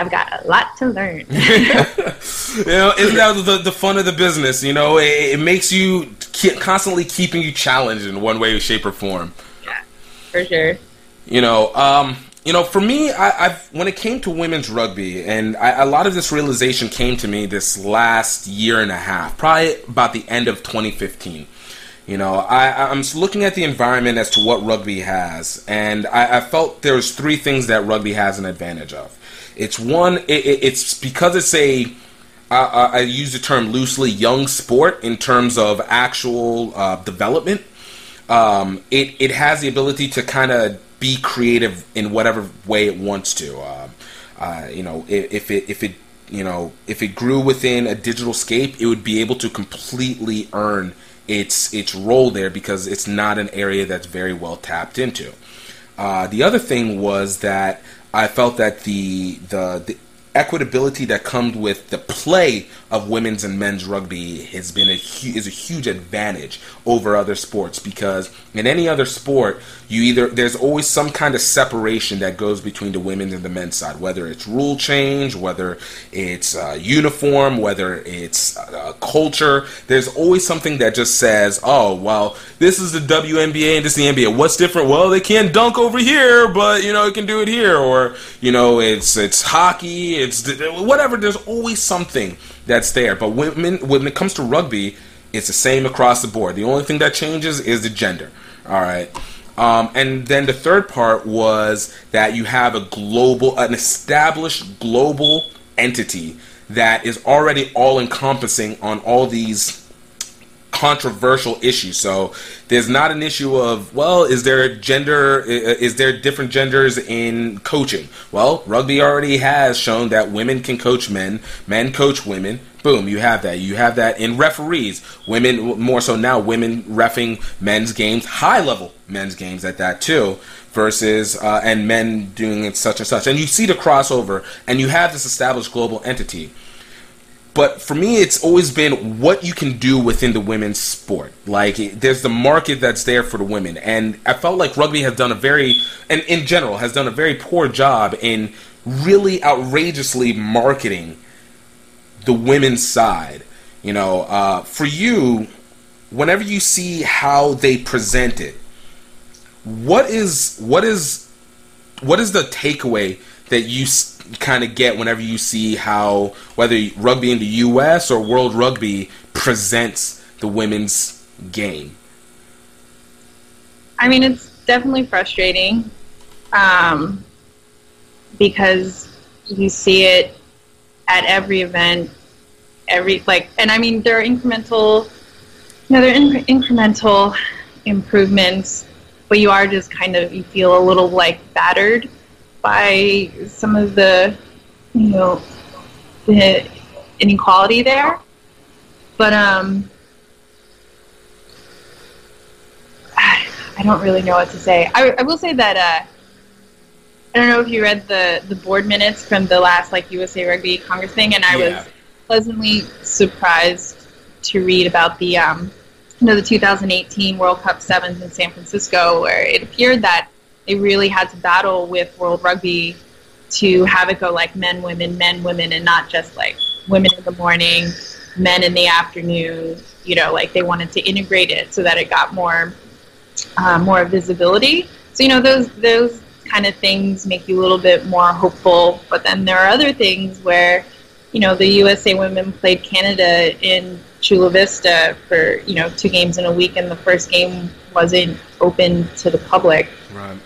I've got a lot to learn. [LAUGHS] you know, isn't that the, the fun of the business? You know, it, it makes you keep, constantly keeping you challenged in one way, shape, or form. Yeah, for sure. You know, um, you know, for me, I, have when it came to women's rugby, and I, a lot of this realization came to me this last year and a half, probably about the end of 2015. You know, I, I'm looking at the environment as to what rugby has, and I, I felt there's three things that rugby has an advantage of. It's one, it, it's because it's a I, I use the term loosely young sport in terms of actual uh, development. Um, it it has the ability to kind of be creative in whatever way it wants to. Uh, uh, you know, if, if, it if it you know if it grew within a digital scape, it would be able to completely earn its its role there because it's not an area that's very well tapped into. Uh, the other thing was that I felt that the the, the equitability that comes with the play of women's and men's rugby has been a is a huge advantage over other sports because in any other sport you either there's always some kind of separation that goes between the women's and the men's side whether it's rule change whether it's uh, uniform whether it's uh, culture. There's always something that just says oh well this is the WNBA and this is the NBA what's different? Well they can't dunk over here but you know it can do it here. Or you know it's it's hockey it's whatever there's always something that's there. But women when it comes to rugby it's the same across the board. The only thing that changes is the gender all right? Um, and then the third part was that you have a global, an established global entity that is already all encompassing on all these controversial issue. So there's not an issue of, well, is there gender, is there different genders in coaching? Well, rugby already has shown that women can coach men, men coach women, Boom, you have that. You have that in referees. Women, more so now, women refing men's games, high level men's games at that too, versus, uh, and men doing it such and such. And you see the crossover, and you have this established global entity. But for me, it's always been what you can do within the women's sport. Like, there's the market that's there for the women. And I felt like rugby has done a very, and in general, has done a very poor job in really outrageously marketing the women's side. You know, uh, for you, whenever you see how they present it, what is what is what is the takeaway that you kind of get whenever you see how whether rugby in the U.S. or World Rugby presents the women's game? I mean, it's definitely frustrating um, because you see it at every event, every like, and I mean there are incremental, you know, there are in- incremental improvements, but you are just kind of you feel a little like battered by some of the, you know, the inequality there. But um, I don't really know what to say. I, I will say that uh, I don't know if you read the the board minutes from the last like USA Rugby Congress thing, and I yeah. was pleasantly surprised to read about the um, you know the 2018 World Cup sevens in San Francisco, where it appeared that they really had to battle with World Rugby to have it go like men, women, men, women, and not just like women in the morning, men in the afternoon. You know, like they wanted to integrate it so that it got more uh, more visibility. So you know those those kind of things make you a little bit more hopeful. But then there are other things where, you know, the USA women played Canada in Chula Vista for, you know, two games in a week, and the first game wasn't open to the public. Right.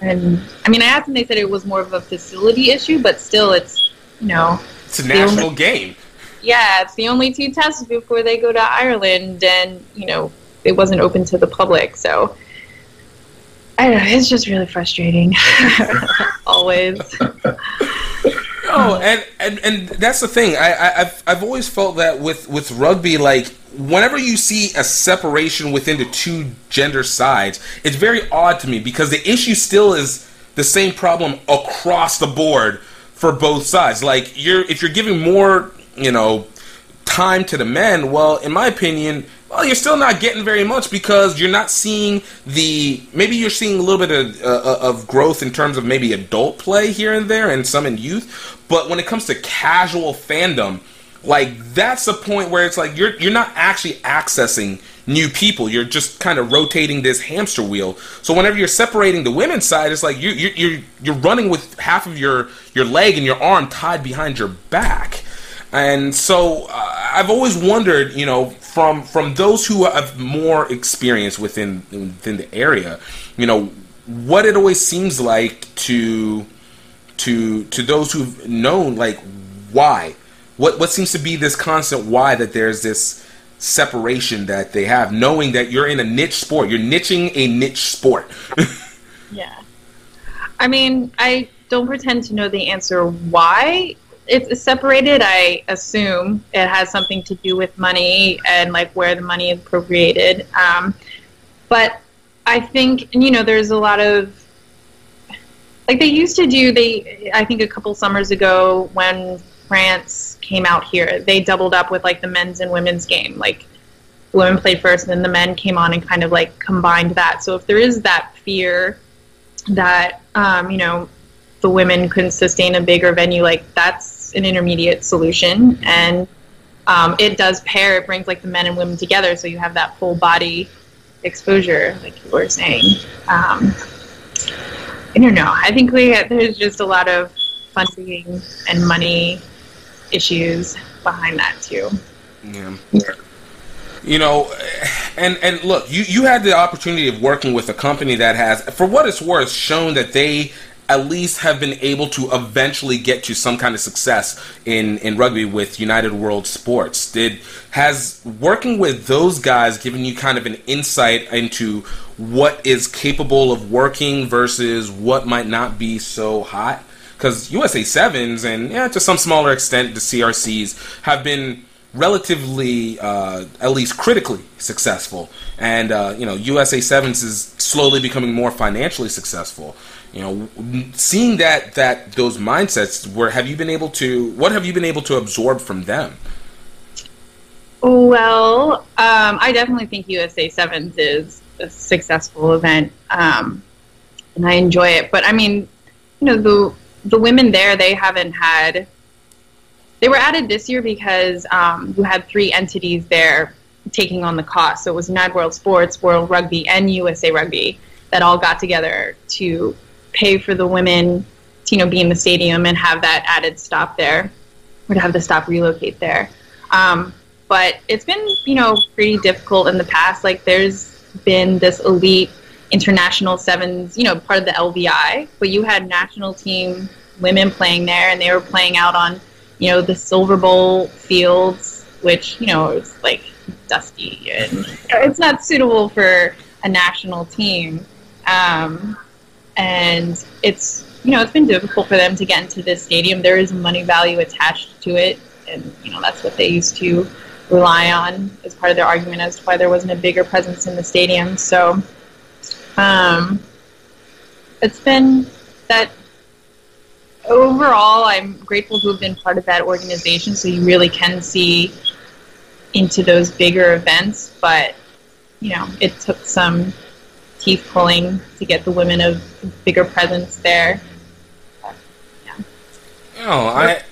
And I mean, I asked them, they said it was more of a facility issue, but still, it's, you know, it's a national only, game. yeah, it's the only two tests before they go to Ireland, and you know it wasn't open to the public, so I don't know. It's just really frustrating. [LAUGHS] Always. [LAUGHS] Oh, and, and and that's the thing. I, I have I've always felt that with with rugby, like whenever you see a separation within the two gender sides, it's very odd to me because the issue still is the same problem across the board for both sides. Like you're if you're giving more, you know, time to the men, well, in my opinion, well, you're still not getting very much because you're not seeing the. Maybe you're seeing a little bit of, uh, of growth in terms of maybe adult play here and there, and some in youth. But when it comes to casual fandom, like that's the point where it's like you're you're not actually accessing new people. You're just kind of rotating this hamster wheel. So whenever you're separating the women's side, it's like you you you're you're running with half of your your leg and your arm tied behind your back. And so uh, I've always wondered, you know, from from those who have more experience within within the area, you know, what it always seems like to to to those who've known, like why, what what seems to be this constant why that there's this separation that they have, knowing that you're in a niche sport, you're niching a niche sport. [LAUGHS] yeah, I mean, I don't pretend to know the answer why it's separated, I assume it has something to do with money and like where the money is appropriated. Um, but I think you know there's a lot of like they used to do. They I think a couple summers ago when France came out here, they doubled up with like the men's and women's game. Like women played first, and then the men came on and kind of like combined that. So if there is that fear that um, you know the women couldn't sustain a bigger venue, like that's an intermediate solution. And um, it does pair, it brings like the men and women together, so you have that full body exposure, like you were saying. Um, I don't know. I think we there's just a lot of funding and money issues behind that too. Yeah. You know, and and look, you you had the opportunity of working with a company that has, for what it's worth, shown that they at least have been able to eventually get to some kind of success in, in rugby with United World Sports. Did has working with those guys given you kind of an insight into what is capable of working versus what might not be so hot? Because USA Sevens and yeah, to some smaller extent the CRCs have been relatively, uh, at least critically successful, and uh, you know USA Sevens is slowly becoming more financially successful you know seeing that that those mindsets where have you been able to what have you been able to absorb from them? Well um, i definitely think usa sevens is a successful event um, and i enjoy it. But i mean you know the the women there they haven't had they were added this year because um, you had three entities there taking on the cost so it was united world sports world rugby and usa rugby that all got together to pay for the women to you know be in the stadium and have that added stop there, or to have the stop relocate there. Um, but it's been you know pretty difficult in the past. Like there's been this elite international sevens, you know, part of the LVI, but you had national team women playing there, and they were playing out on you know the Silver Bowl fields, which you know is like dusty and it's not suitable for a national team. Um, and it's you know it's been difficult for them to get into this stadium. There is money value attached to it, and you know that's what they used to rely on as part of their argument as to why there wasn't a bigger presence in the stadium. So um, it's been that overall, I'm grateful to have been part of that organization. So you really can see into those bigger events, but you know it took some teeth pulling to get the women a bigger presence there. yeah. No, I.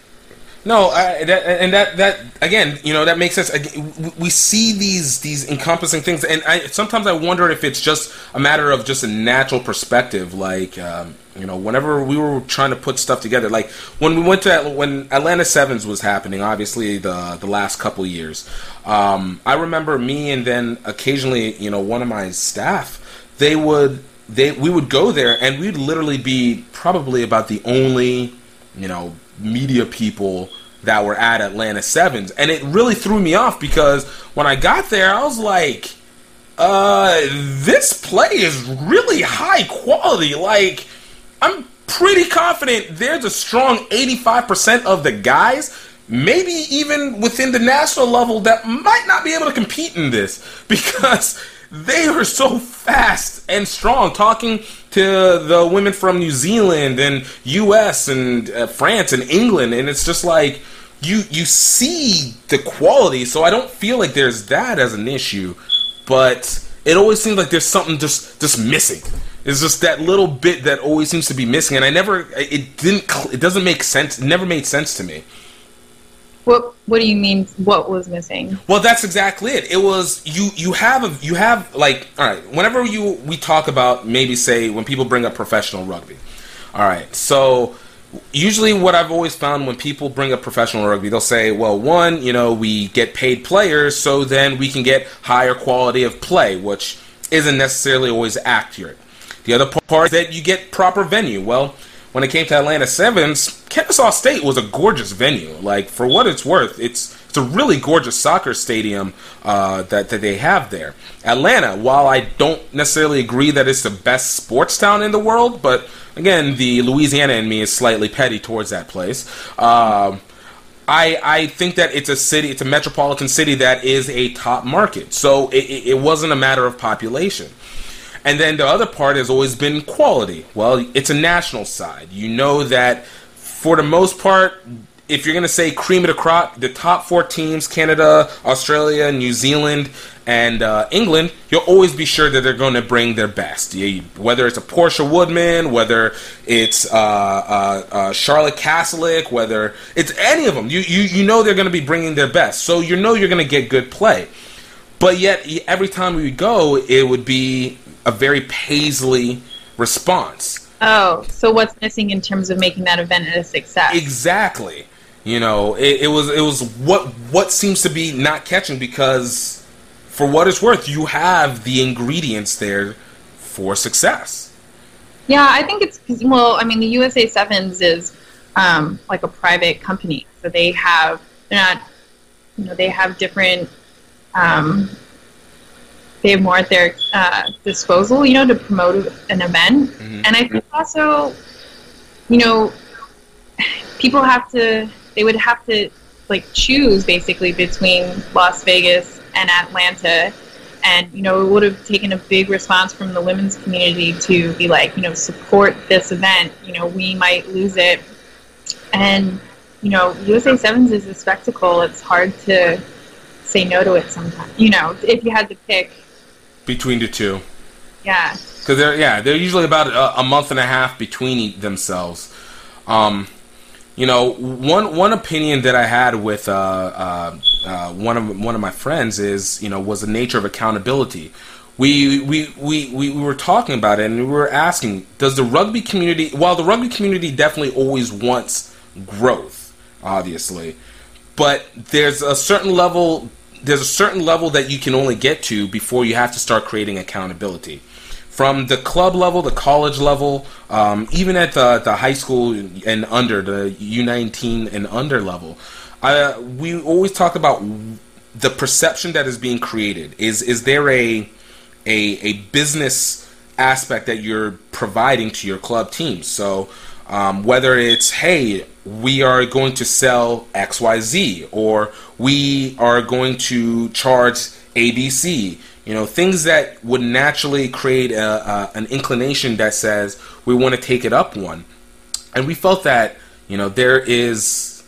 No, I, that, and that that again, you know, that makes sense. We see these these encompassing things, and I sometimes I wonder if it's just a matter of just a natural perspective. Like, um, you know, whenever we were trying to put stuff together, like when we went to when Atlanta Sevens was happening, obviously the the last couple years, um, I remember me and then occasionally, you know, one of my staff they would they we would go there and we'd literally be probably about the only you know media people that were at Atlanta Sevens, and it really threw me off because when I got there, I was like, uh, "This play is really high quality." Like, I'm pretty confident there's a strong 85% of the guys, maybe even within the national level, that might not be able to compete in this [LAUGHS] because they are so fast and strong. Talking to the women from New Zealand and U.S. and uh, France and England, and it's just like you you see the quality. So I don't feel like there's that as an issue, but it always seems like there's something just just missing. It's just that little bit that always seems to be missing, and I never it didn't it doesn't make sense. It never made sense to me. What What do you mean? What was missing? Well, that's exactly it. It was you. You have a. You have like. All right. Whenever you we talk about maybe say when people bring up professional rugby. All right. So usually what I've always found when people bring up professional rugby, they'll say, well, one, you know, we get paid players, so then we can get higher quality of play, which isn't necessarily always accurate. The other part is that you get proper venue. Well, when it came to Atlanta Sevens, Kennesaw State was a gorgeous venue. Like for what it's worth, it's it's a really gorgeous soccer stadium uh, that that they have there. Atlanta, while I don't necessarily agree that it's the best sports town in the world, but again, the Louisiana in me is slightly petty towards that place. Um, I, I think that it's a city, it's a metropolitan city that is a top market. So it, it wasn't a matter of population. And then the other part has always been quality. Well, it's a national side. You know that for the most part, if you're going to say cream of the crop, the top four teams Canada, Australia, New Zealand, and uh, England you'll always be sure that they're going to bring their best. You, whether it's a Portia Woodman, whether it's uh, uh, uh Charlotte Caslick, whether it's any of them, you, you, you know they're going to be bringing their best. So you know you're going to get good play. But yet, every time we go, it would be a very Paisley response. Oh, so what's missing in terms of making that event a success? Exactly. You know, it, it was it was what what seems to be not catching because, for what it's worth, you have the ingredients there for success. Yeah, I think it's because, well. I mean, the USA Sevens is um, like a private company, so they have they're not, you know, they have different um, they have more at their uh, disposal, you know, to promote an event. Mm-hmm. And I think also, you know, people have to, they would have to like choose basically between Las Vegas and Atlanta. And, you know, it would have taken a big response from the women's community to be like, you know, support this event. You know, we might lose it. And, you know, USA Sevens is a spectacle. It's hard to say no to it sometimes. You know, if you had to pick between the two. Yeah. Because they're yeah they're usually about a, a, month and a half between themselves. Um, you know, one one opinion that I had with uh, uh, uh, one of one of my friends is you know was the nature of accountability. We, we, we, we were talking about it and we were asking does the rugby community while the rugby community definitely always wants growth obviously but there's a certain level there's a certain level that you can only get to before you have to start creating accountability. From the club level, the college level, um, even at the, the high school and under, the U19 and under level, uh, we always talk about the perception that is being created. Is is there a a, a business aspect that you're providing to your club teams? So um, whether it's hey, we are going to sell X Y Z, or we are going to charge ABC. You know, things that would naturally create a, a, an inclination that says we want to take it up one. And we felt that, you know, there is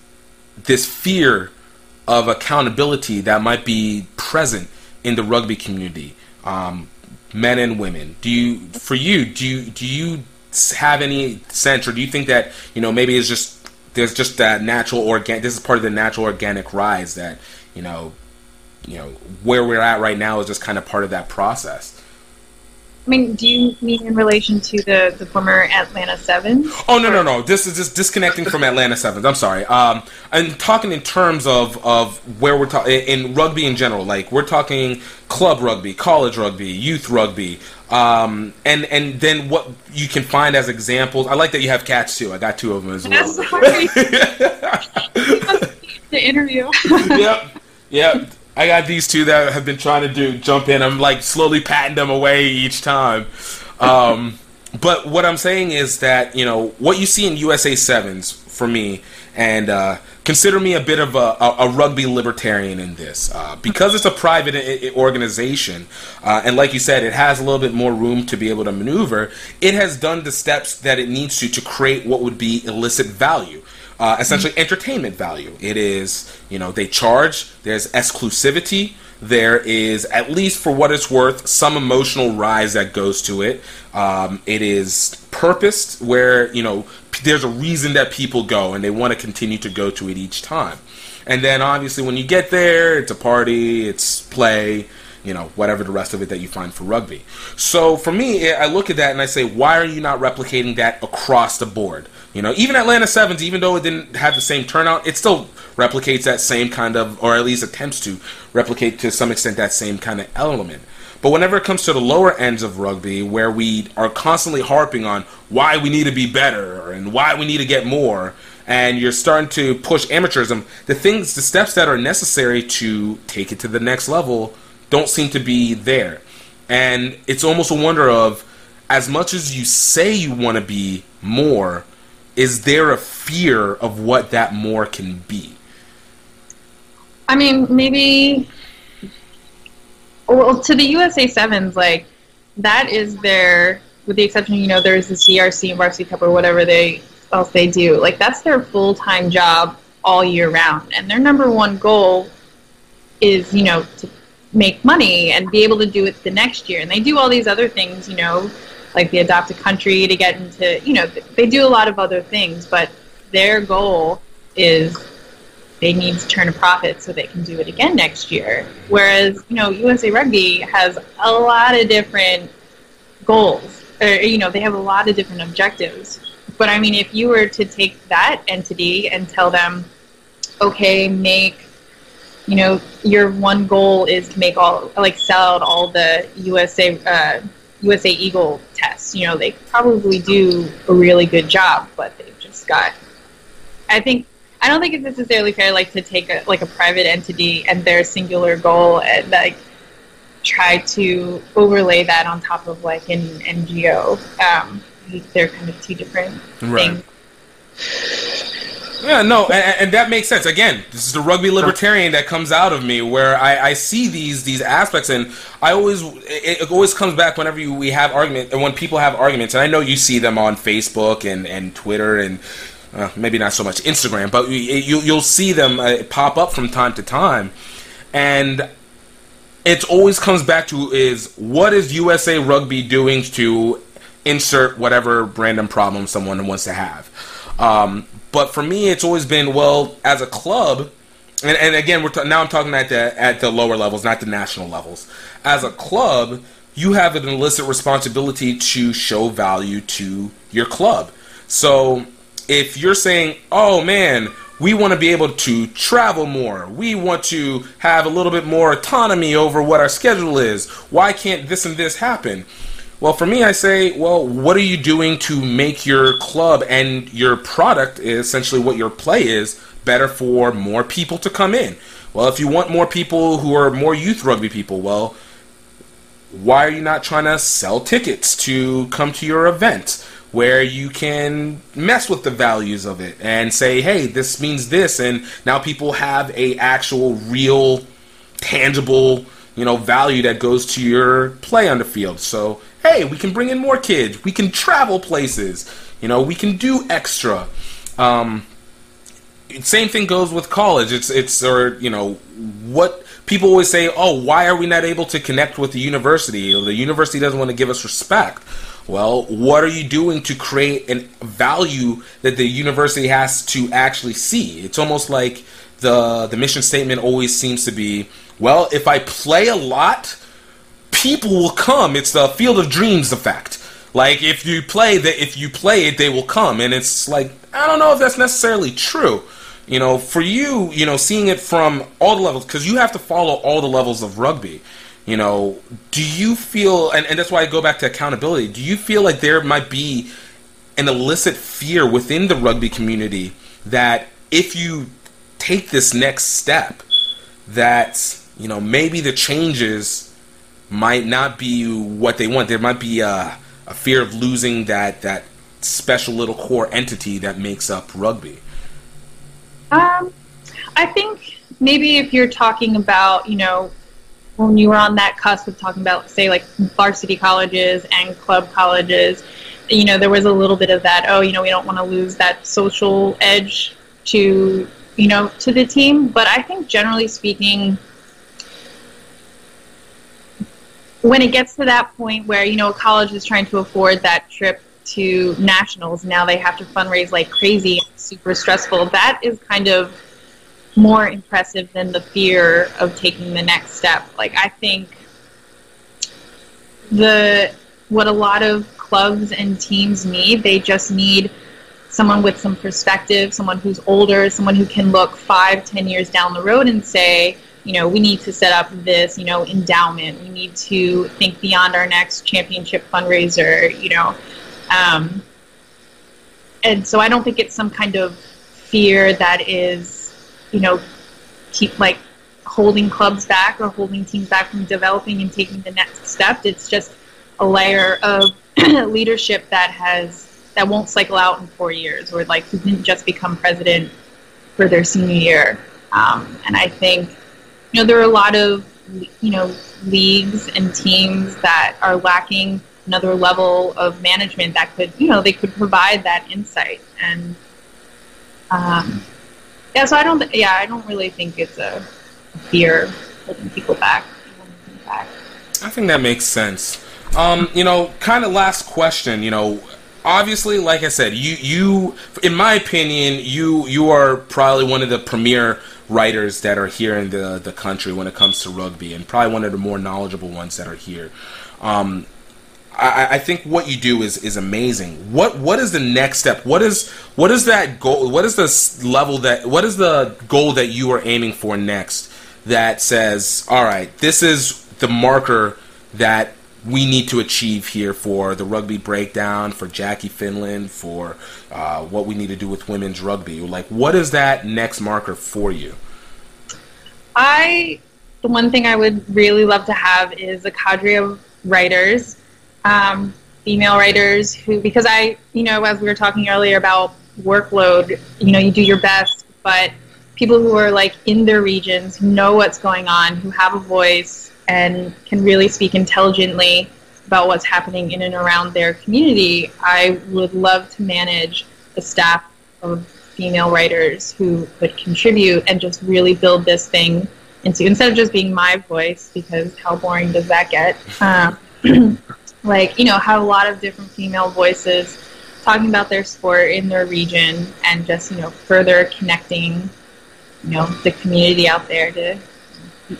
this fear of accountability that might be present in the rugby community, um, men and women. Do you, for you, do you, do you have any sense, or do you think that, you know, maybe it's just there's just that natural organic. This is part of the natural organic rise that you know, you know where we're at right now is just kind of part of that process. I mean, do you mean in relation to the, the former Atlanta Sevens? Oh no no no! This is just disconnecting from Atlanta Sevens. I'm sorry. Um, I'm talking in terms of of where we're talking in rugby in general. Like we're talking club rugby, college rugby, youth rugby, um, and and then what you can find as examples. I like that you have cats too. I got two of them as well. [LAUGHS] [LAUGHS] [LAUGHS] the interview. yep, yep. I got these two that have been trying to do jump in. I'm like slowly patting them away each time. Um, [LAUGHS] but what I'm saying is that you know what you see in USA sevens for me, and uh, consider me a bit of a, a, a rugby libertarian in this uh, because it's a private I- organization, uh, and like you said, it has a little bit more room to be able to maneuver. It has done the steps that it needs to to create what would be illicit value. Uh, essentially, entertainment value. It is, you know, they charge. There's exclusivity. There is, at least for what it's worth, some emotional rise that goes to it. Um, it is purposed, where you know p- there's a reason that people go, and they want to continue to go to it each time. And then, obviously, when you get there, it's a party, it's play, you know, whatever the rest of it that you find for rugby. So for me, I look at that and I say, why are you not replicating that across the board? You know, even Atlanta Sevens, even though it didn't have the same turnout, it still replicates that same kind of, or at least attempts to replicate to some extent that same kind of element. But whenever it comes to the lower ends of rugby, where we are constantly harping on why we need to be better and why we need to get more, and you're starting to push amateurism, the things, the steps that are necessary to take it to the next level don't seem to be there. And it's almost a wonder of, as much as you say you want to be more, is there a fear of what that more can be? I mean, maybe. Well, to the USA Sevens, like that is their, with the exception, you know, there's the CRC and Varsity Cup or whatever they else they do. Like that's their full time job all year round, and their number one goal is, you know, to make money and be able to do it the next year. And they do all these other things, you know, like the adopt a country to get into, you know, they do a lot of other things, but their goal is they need to turn a profit so they can do it again next year. Whereas, you know, USA Rugby has a lot of different goals. Or, you know, they have a lot of different objectives. But I mean, if you were to take that entity and tell them, okay, make, you know, your one goal is to make all, like, sell out all the USA, uh, USA Eagle tests. You know, they probably do a really good job, but they've just got. I think I don't think it's necessarily fair, like, to take a like a private entity and their singular goal and like try to overlay that on top of like an NGO. Um, they're kind of two different Right. things. Yeah, no, and, and that makes sense. Again, this is the rugby libertarian that comes out of me, where I, I see these these aspects, and I always it, it always comes back whenever you, we have argument, and when people have arguments, and I know you see them on Facebook and and Twitter and. Uh, maybe not so much Instagram, but you, you, you'll see them uh, pop up from time to time, and it always comes back to is what is USA Rugby doing to insert whatever random problem someone wants to have. Um, but for me, it's always been well as a club, and, and again, we're ta- now I'm talking at the at the lower levels, not the national levels. As a club, you have an illicit responsibility to show value to your club. So if you're saying, "Oh man," we want to be able to travel more. We want to have a little bit more autonomy over what our schedule is. Why can't this and this happen? Well, for me, I say, well, what are you doing to make your club and your product, essentially what your play is, better for more people to come in? Well, if you want more people who are more youth rugby people, well, why are you not trying to sell tickets to come to your event where you can mess with the values of it and say hey this means this and now people have a actual real tangible you know value that goes to your play on the field so hey we can bring in more kids we can travel places you know we can do extra um, same thing goes with college. It's it's or you know what people always say. Oh, why are we not able to connect with the university? The university doesn't want to give us respect. Well, what are you doing to create a value that the university has to actually see? It's almost like the the mission statement always seems to be, well, if I play a lot, people will come. It's the field of dreams effect. Like if you play that, if you play it, they will come, and it's like I don't know if that's necessarily true. You know, for you, you know, seeing it from all the levels, because you have to follow all the levels of rugby. You know, do you feel, and, and that's why I go back to accountability. Do you feel like there might be an illicit fear within the rugby community that if you take this next step that you know maybe the changes might not be what they want. There might be a, a fear of losing that that special little core entity that makes up rugby. Um, I think maybe if you're talking about you know when you were on that cusp of talking about say like varsity colleges and club colleges you know there was a little bit of that oh you know we don't want to lose that social edge to you know to the team but i think generally speaking when it gets to that point where you know a college is trying to afford that trip to nationals now they have to fundraise like crazy super stressful that is kind of more impressive than the fear of taking the next step. Like i think the what a lot of clubs and teams need they just need someone with some perspective someone who's older someone who can look five ten years down the road and say you know, we need to set up this, you know, endowment. We need to think beyond our next championship fundraiser, you know. Um, and so I don't think it's some kind of fear that is, you know, keep like holding clubs back or holding teams back from developing and taking the next step. It's just a layer of [CLEARS THROAT] leadership that has that won't cycle out in four years, or like who didn't just become president for their senior year. Um, and I think you know, there are a lot of, you know, leagues and teams that are lacking another level of management that could, you know, they could provide that insight. And, um, yeah, so I don't, yeah, I don't really think it's a fear holding people back. I think that makes sense. Um, you know, kind of last question, you know, obviously, like I said, you you in my opinion, you you are probably one of the premier writers that are here in the the country when it comes to rugby, and probably one of the more knowledgeable ones that are here. Um, I, I, think what you do is is amazing. What what is the next step? What is what is that goal? What is the level that? What is the goal that you are aiming for next? That says, all right, this is the marker that we need to achieve here for the rugby breakdown, for Jackie Finlan, for uh, what we need to do with women's rugby? Like, what is that next marker for you? I, the one thing I would really love to have is a cadre of writers, um, female writers who, because I, you know, as we were talking earlier about workload, you know, you do your best, but people who are like in their regions, who know what's going on, who have a voice, and can really speak intelligently about what's happening in and around their community, I would love to manage a staff of female writers who could contribute and just really build this thing into instead of just being my voice because how boring does that get? Um, [CLEARS THROAT] like you know have a lot of different female voices talking about their sport in their region and just you know further connecting you know the community out there to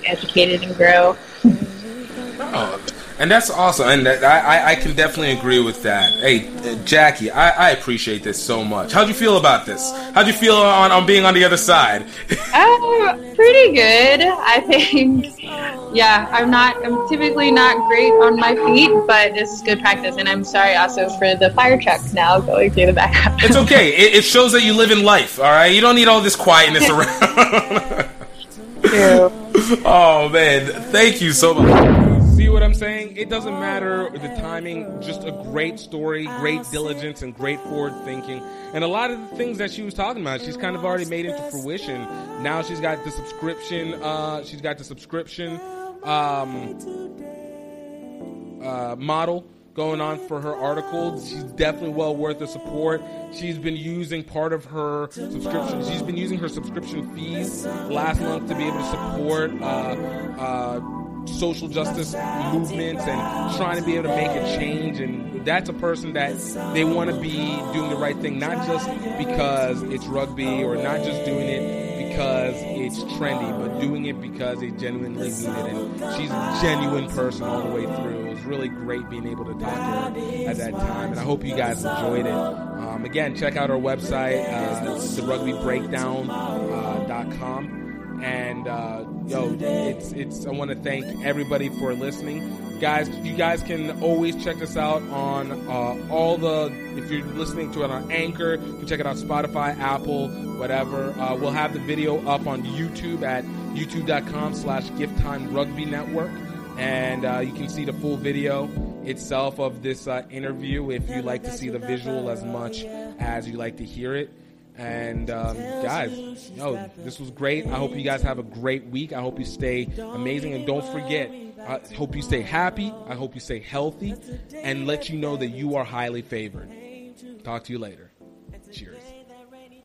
educated and grow Oh, and that's awesome, and I, I can definitely agree with that. Hey, Jackie, I, I appreciate this so much. How'd you feel about this? How'd you feel on, on being on the other side? uh, [LAUGHS] pretty good, I think. Yeah, I'm not. I'm typically not great on my feet, but this is good practice. And I'm sorry also for the fire truck now going through the background. [LAUGHS] it's okay. It, it shows that you live in life. All right, you don't need all this quietness [LAUGHS] around. Oh man, thank you so much. See what I'm saying? It doesn't matter the timing, just a great story, great diligence, and great forward thinking. And a lot of the things that she was talking about, she's kind of already made into fruition. Now she's got the subscription, uh, she's got the subscription um, uh, model going on for her article. She's definitely well worth the support. She's been using part of her subscription. She's been using her subscription fees last month to be able to support uh, uh, social justice movements and trying to be able to make a change. And that's a person that they want to be doing the right thing, not just because it's rugby or not just doing it because it's trendy, but doing it because they genuinely mean it. She's a genuine person all the way through. It was really great being able to talk to her at that time, and I hope you guys enjoyed it. Um, again, check out our website, uh, therugbybreakdown.com. Uh, And uh, yo, it's it's. I want to thank everybody for listening, guys. You guys can always check us out on uh, all the. If you're listening to it on Anchor, you can check it out Spotify, Apple, whatever. Uh, we'll have the video up on YouTube at youtube.com/slash Gift Time Rugby Network, and uh, you can see the full video itself of this uh, interview if you like to see the visual as much as you like to hear it. And um, guys, yo, this was great. I hope you guys have a great week. I hope you stay amazing. And don't forget, I hope you stay happy. I hope you stay healthy and let you know that you are highly favored. Talk to you later.